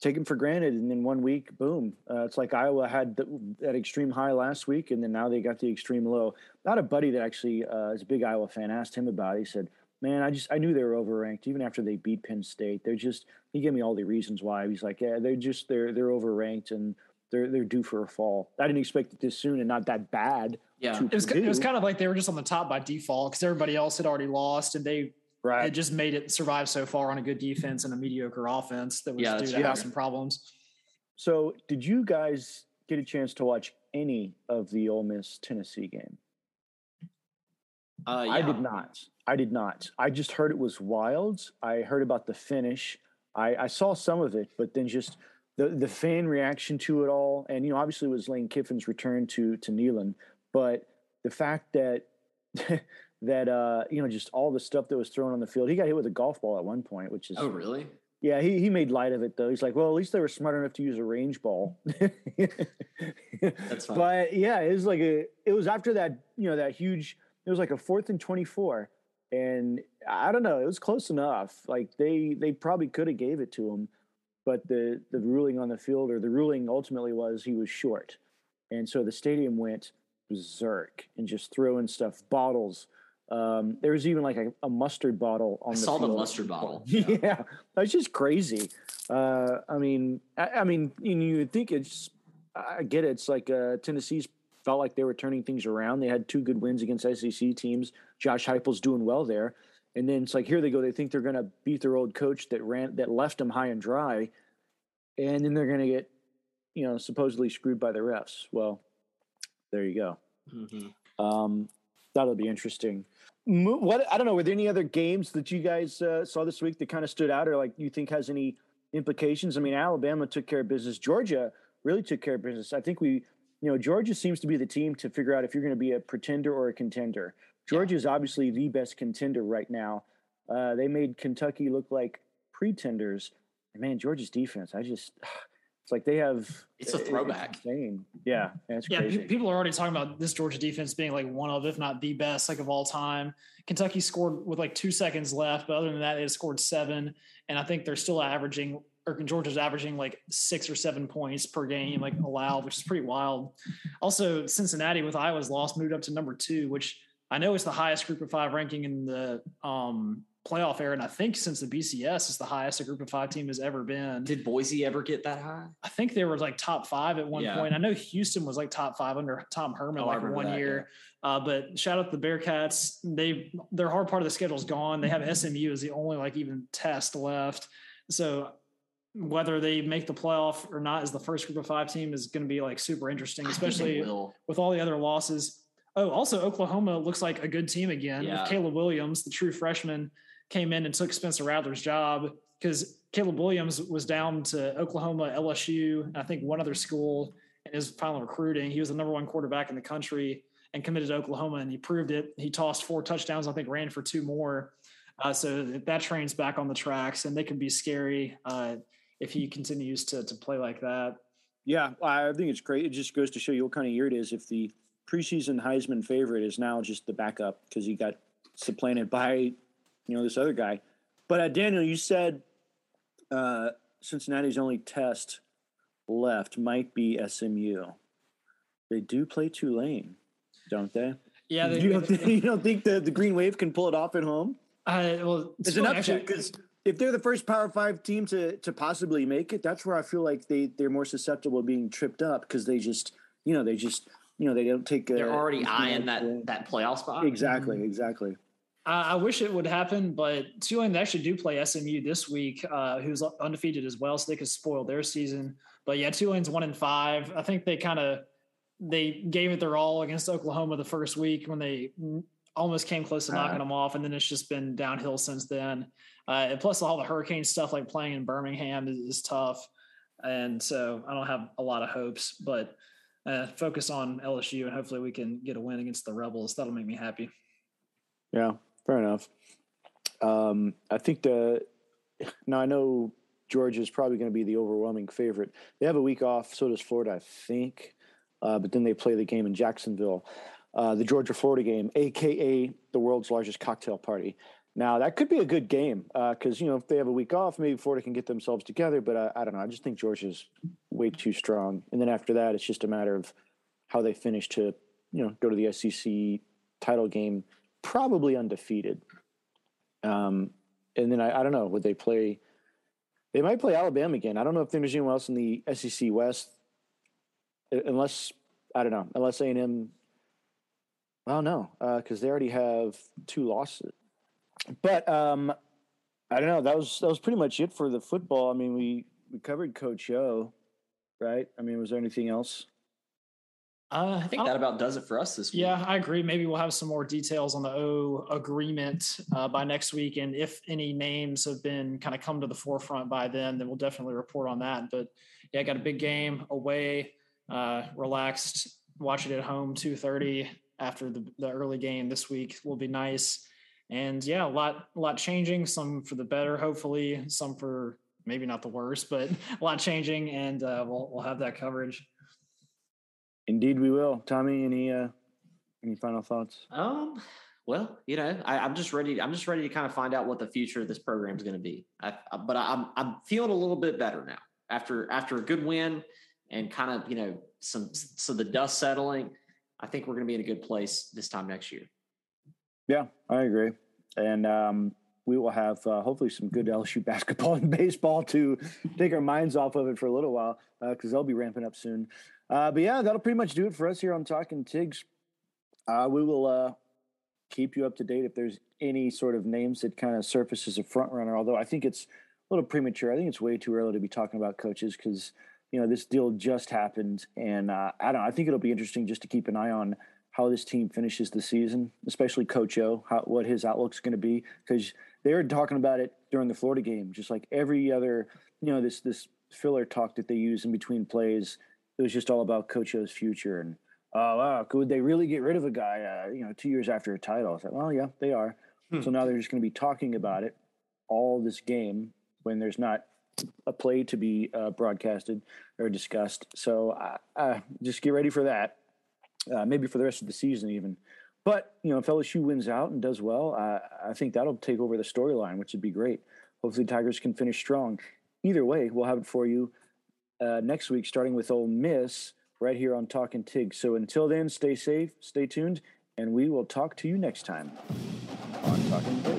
take them for granted, and then one week, boom! Uh, it's like Iowa had the, that extreme high last week, and then now they got the extreme low. Not a buddy that actually uh, is a big Iowa fan asked him about. it. He said, "Man, I just I knew they were overranked even after they beat Penn State. They're just." He gave me all the reasons why. He's like, "Yeah, they're just they're they're overranked and." They're, they're due for a fall. I didn't expect it this soon and not that bad yeah, it was it was kind of like they were just on the top by default because everybody else had already lost, and they right. had just made it survive so far on a good defense and a mediocre offense that was yeah, due to have some problems. So, did you guys get a chance to watch any of the Ole Miss Tennessee game? Uh, yeah. I did not. I did not. I just heard it was wild. I heard about the finish. I, I saw some of it, but then just the the fan reaction to it all, and you know, obviously it was Lane Kiffin's return to to Neyland, but the fact that that uh, you know just all the stuff that was thrown on the field, he got hit with a golf ball at one point, which is oh really? Yeah, he he made light of it though. He's like, well, at least they were smart enough to use a range ball. That's fine. But yeah, it was like a it was after that you know that huge. It was like a fourth and twenty four, and I don't know. It was close enough. Like they they probably could have gave it to him, but the the ruling on the field or the ruling ultimately was he was short, and so the stadium went berserk and just throwing stuff, bottles. Um, there was even like a, a mustard bottle on I the saw field. the mustard bottle. Yeah, yeah that's just crazy. Uh, I mean, I, I mean, you, know, you think it's. I get it. It's like uh, Tennessee's felt like they were turning things around. They had two good wins against SEC teams. Josh Heupel's doing well there, and then it's like here they go. They think they're going to beat their old coach that ran that left them high and dry, and then they're going to get, you know, supposedly screwed by the refs. Well, there you go. Mm-hmm. Um, that'll be interesting. What I don't know. Were there any other games that you guys uh, saw this week that kind of stood out, or like you think has any implications. I mean, Alabama took care of business. Georgia really took care of business. I think we, you know, Georgia seems to be the team to figure out if you're going to be a pretender or a contender. Georgia is obviously the best contender right now. Uh, they made Kentucky look like pretenders. And man, Georgia's defense, I just, it's like they have. It's a throwback. It's insane. Yeah, that's yeah. crazy. pe- People are already talking about this Georgia defense being like one of, if not the best, like of all time. Kentucky scored with like two seconds left, but other than that, they had scored seven, and I think they're still averaging, or Georgia's averaging like six or seven points per game, like allowed, which is pretty wild. Also, Cincinnati with Iowa's loss moved up to number two, which I know it's the highest Group of Five ranking in the um, playoff era, and I think since the BCS is the highest a Group of Five team has ever been. Did Boise ever get that high? I think they were like top five at one Yeah. point. I know Houston was like top five under Tom Herman Oh, like one that, year. Uh, but shout out to the Bearcats. They their hard part of the schedule is gone. They have SMU as the only like even test left. So whether they make the playoff or not as the first group of five team is going to be like super interesting, I think they especially with all the other losses. Oh, also Oklahoma looks like a good team again. Yeah. With Caleb Williams, the true freshman, came in and took Spencer Rattler's job because Caleb Williams was down to Oklahoma, LSU, and I think one other school in his final recruiting. He was the number one quarterback in the country and committed to Oklahoma, and he proved it. He tossed four touchdowns, I think, ran for two more. Uh, so that train's back on the tracks, and they can be scary uh, if he continues to to play like that. Yeah, I think it's great. It just goes to show you what kind of year it is. If the preseason Heisman favorite is now just the backup because he got supplanted by, you know, this other guy. But uh, Daniel, you said uh, Cincinnati's only test left might be SMU. They do play Tulane, don't they? Yeah, they, you, don't think, you don't think the, the Green Wave can pull it off at home? Uh, well, It's funny, enough because if they're the first Power Five team to to possibly make it, that's where I feel like they they're more susceptible to being tripped up because they just you know they just you know they don't take. They're already eyeing that that playoff spot. Exactly, exactly. I, I wish it would happen, but Tulane they actually do play SMU this week, uh, who's undefeated as well, so they could spoil their season. But yeah, Tulane's one in five. I think they kind of they gave it their all against Oklahoma the first week when they almost came close to knocking Uh. them off, and then it's just been downhill since then. Uh, and plus, all the hurricane stuff like playing in Birmingham is, is tough, and so I don't have a lot of hopes. But uh, focus on LSU, and hopefully we can get a win against the Rebels. That'll make me happy. Yeah, fair enough. Um, I think the now I know Georgia is probably going to be the overwhelming favorite. They have a week off, so does Florida, I think. Uh, but then they play the game in Jacksonville, uh, the Georgia Florida game, aka the world's largest cocktail party. Now that could be a good game because you know if they have a week off, maybe Florida can get themselves together. But uh, I don't know. I just think Georgia's way too strong. And then after that, it's just a matter of how they finish to you know go to the SEC title game, probably undefeated. Um, and then I, I don't know. Would they play? They might play Alabama again. I don't know if there's anyone else in the SEC West, uh, unless I don't know, unless A and M. Well, no, because they already have two losses. But um, I don't know. That was that was pretty much it for the football. I mean, we we covered Coach O, right? I mean, was there anything else? Uh, I think that about does it for us this week. Yeah, I agree. Maybe we'll have some more details on the O agreement uh, by next week, and if any names have been kind of come to the forefront by then, then we'll definitely report on that. But yeah, got a big game away, uh, relaxed, watch it at home, two thirty after the, the early game this week will be nice. And yeah, a lot, a lot changing. Some for the better, hopefully. Some for maybe not the worst, but a lot changing, and uh, we'll we'll have that coverage. Indeed, we will. Tommy, any uh, any final thoughts? Um. Well, you know, I, I'm just ready. I'm just ready to kind of find out what the future of this program is going to be. I, I, but I'm I'm feeling a little bit better now after after a good win and kind of you know some so the dust settling. I think we're going to be in a good place this time next year. Yeah, I agree. And um, we will have uh, hopefully some good LSU basketball and baseball to take our minds off of it for a little while because they'll be ramping up soon. Uh, but yeah, that'll pretty much do it for us here on Talking Tigs. Uh, we will uh, keep you up to date if there's any sort of names that kind of surface as a front runner. Although I think it's a little premature. I think it's way too early to be talking about coaches because you know this deal just happened, and uh, I don't. I think it'll be interesting just to keep an eye on how this team finishes the season, especially Coach O, how, what his outlook's going to be, because they were talking about it during the Florida game, just like every other, you know, this this filler talk that they use in between plays. It was just all about Coach O's future and oh wow, could they really get rid of a guy? Uh, you know, two years after a title. I was like, well, yeah, they are. Hmm. So now they're just going to be talking about it all this game when there's not a play to be uh, broadcasted or discussed. So uh, uh, just get ready for that. Uh, maybe for the rest of the season, even. But you know, if LSU wins out and does well, I think that'll take over the storyline, which would be great. Hopefully, Tigers can finish strong. Either way, we'll have it for you uh, next week, starting with Ole Miss right here on Talking Tig. So until then, stay safe, stay tuned, and we will talk to you next time on Talking Tig.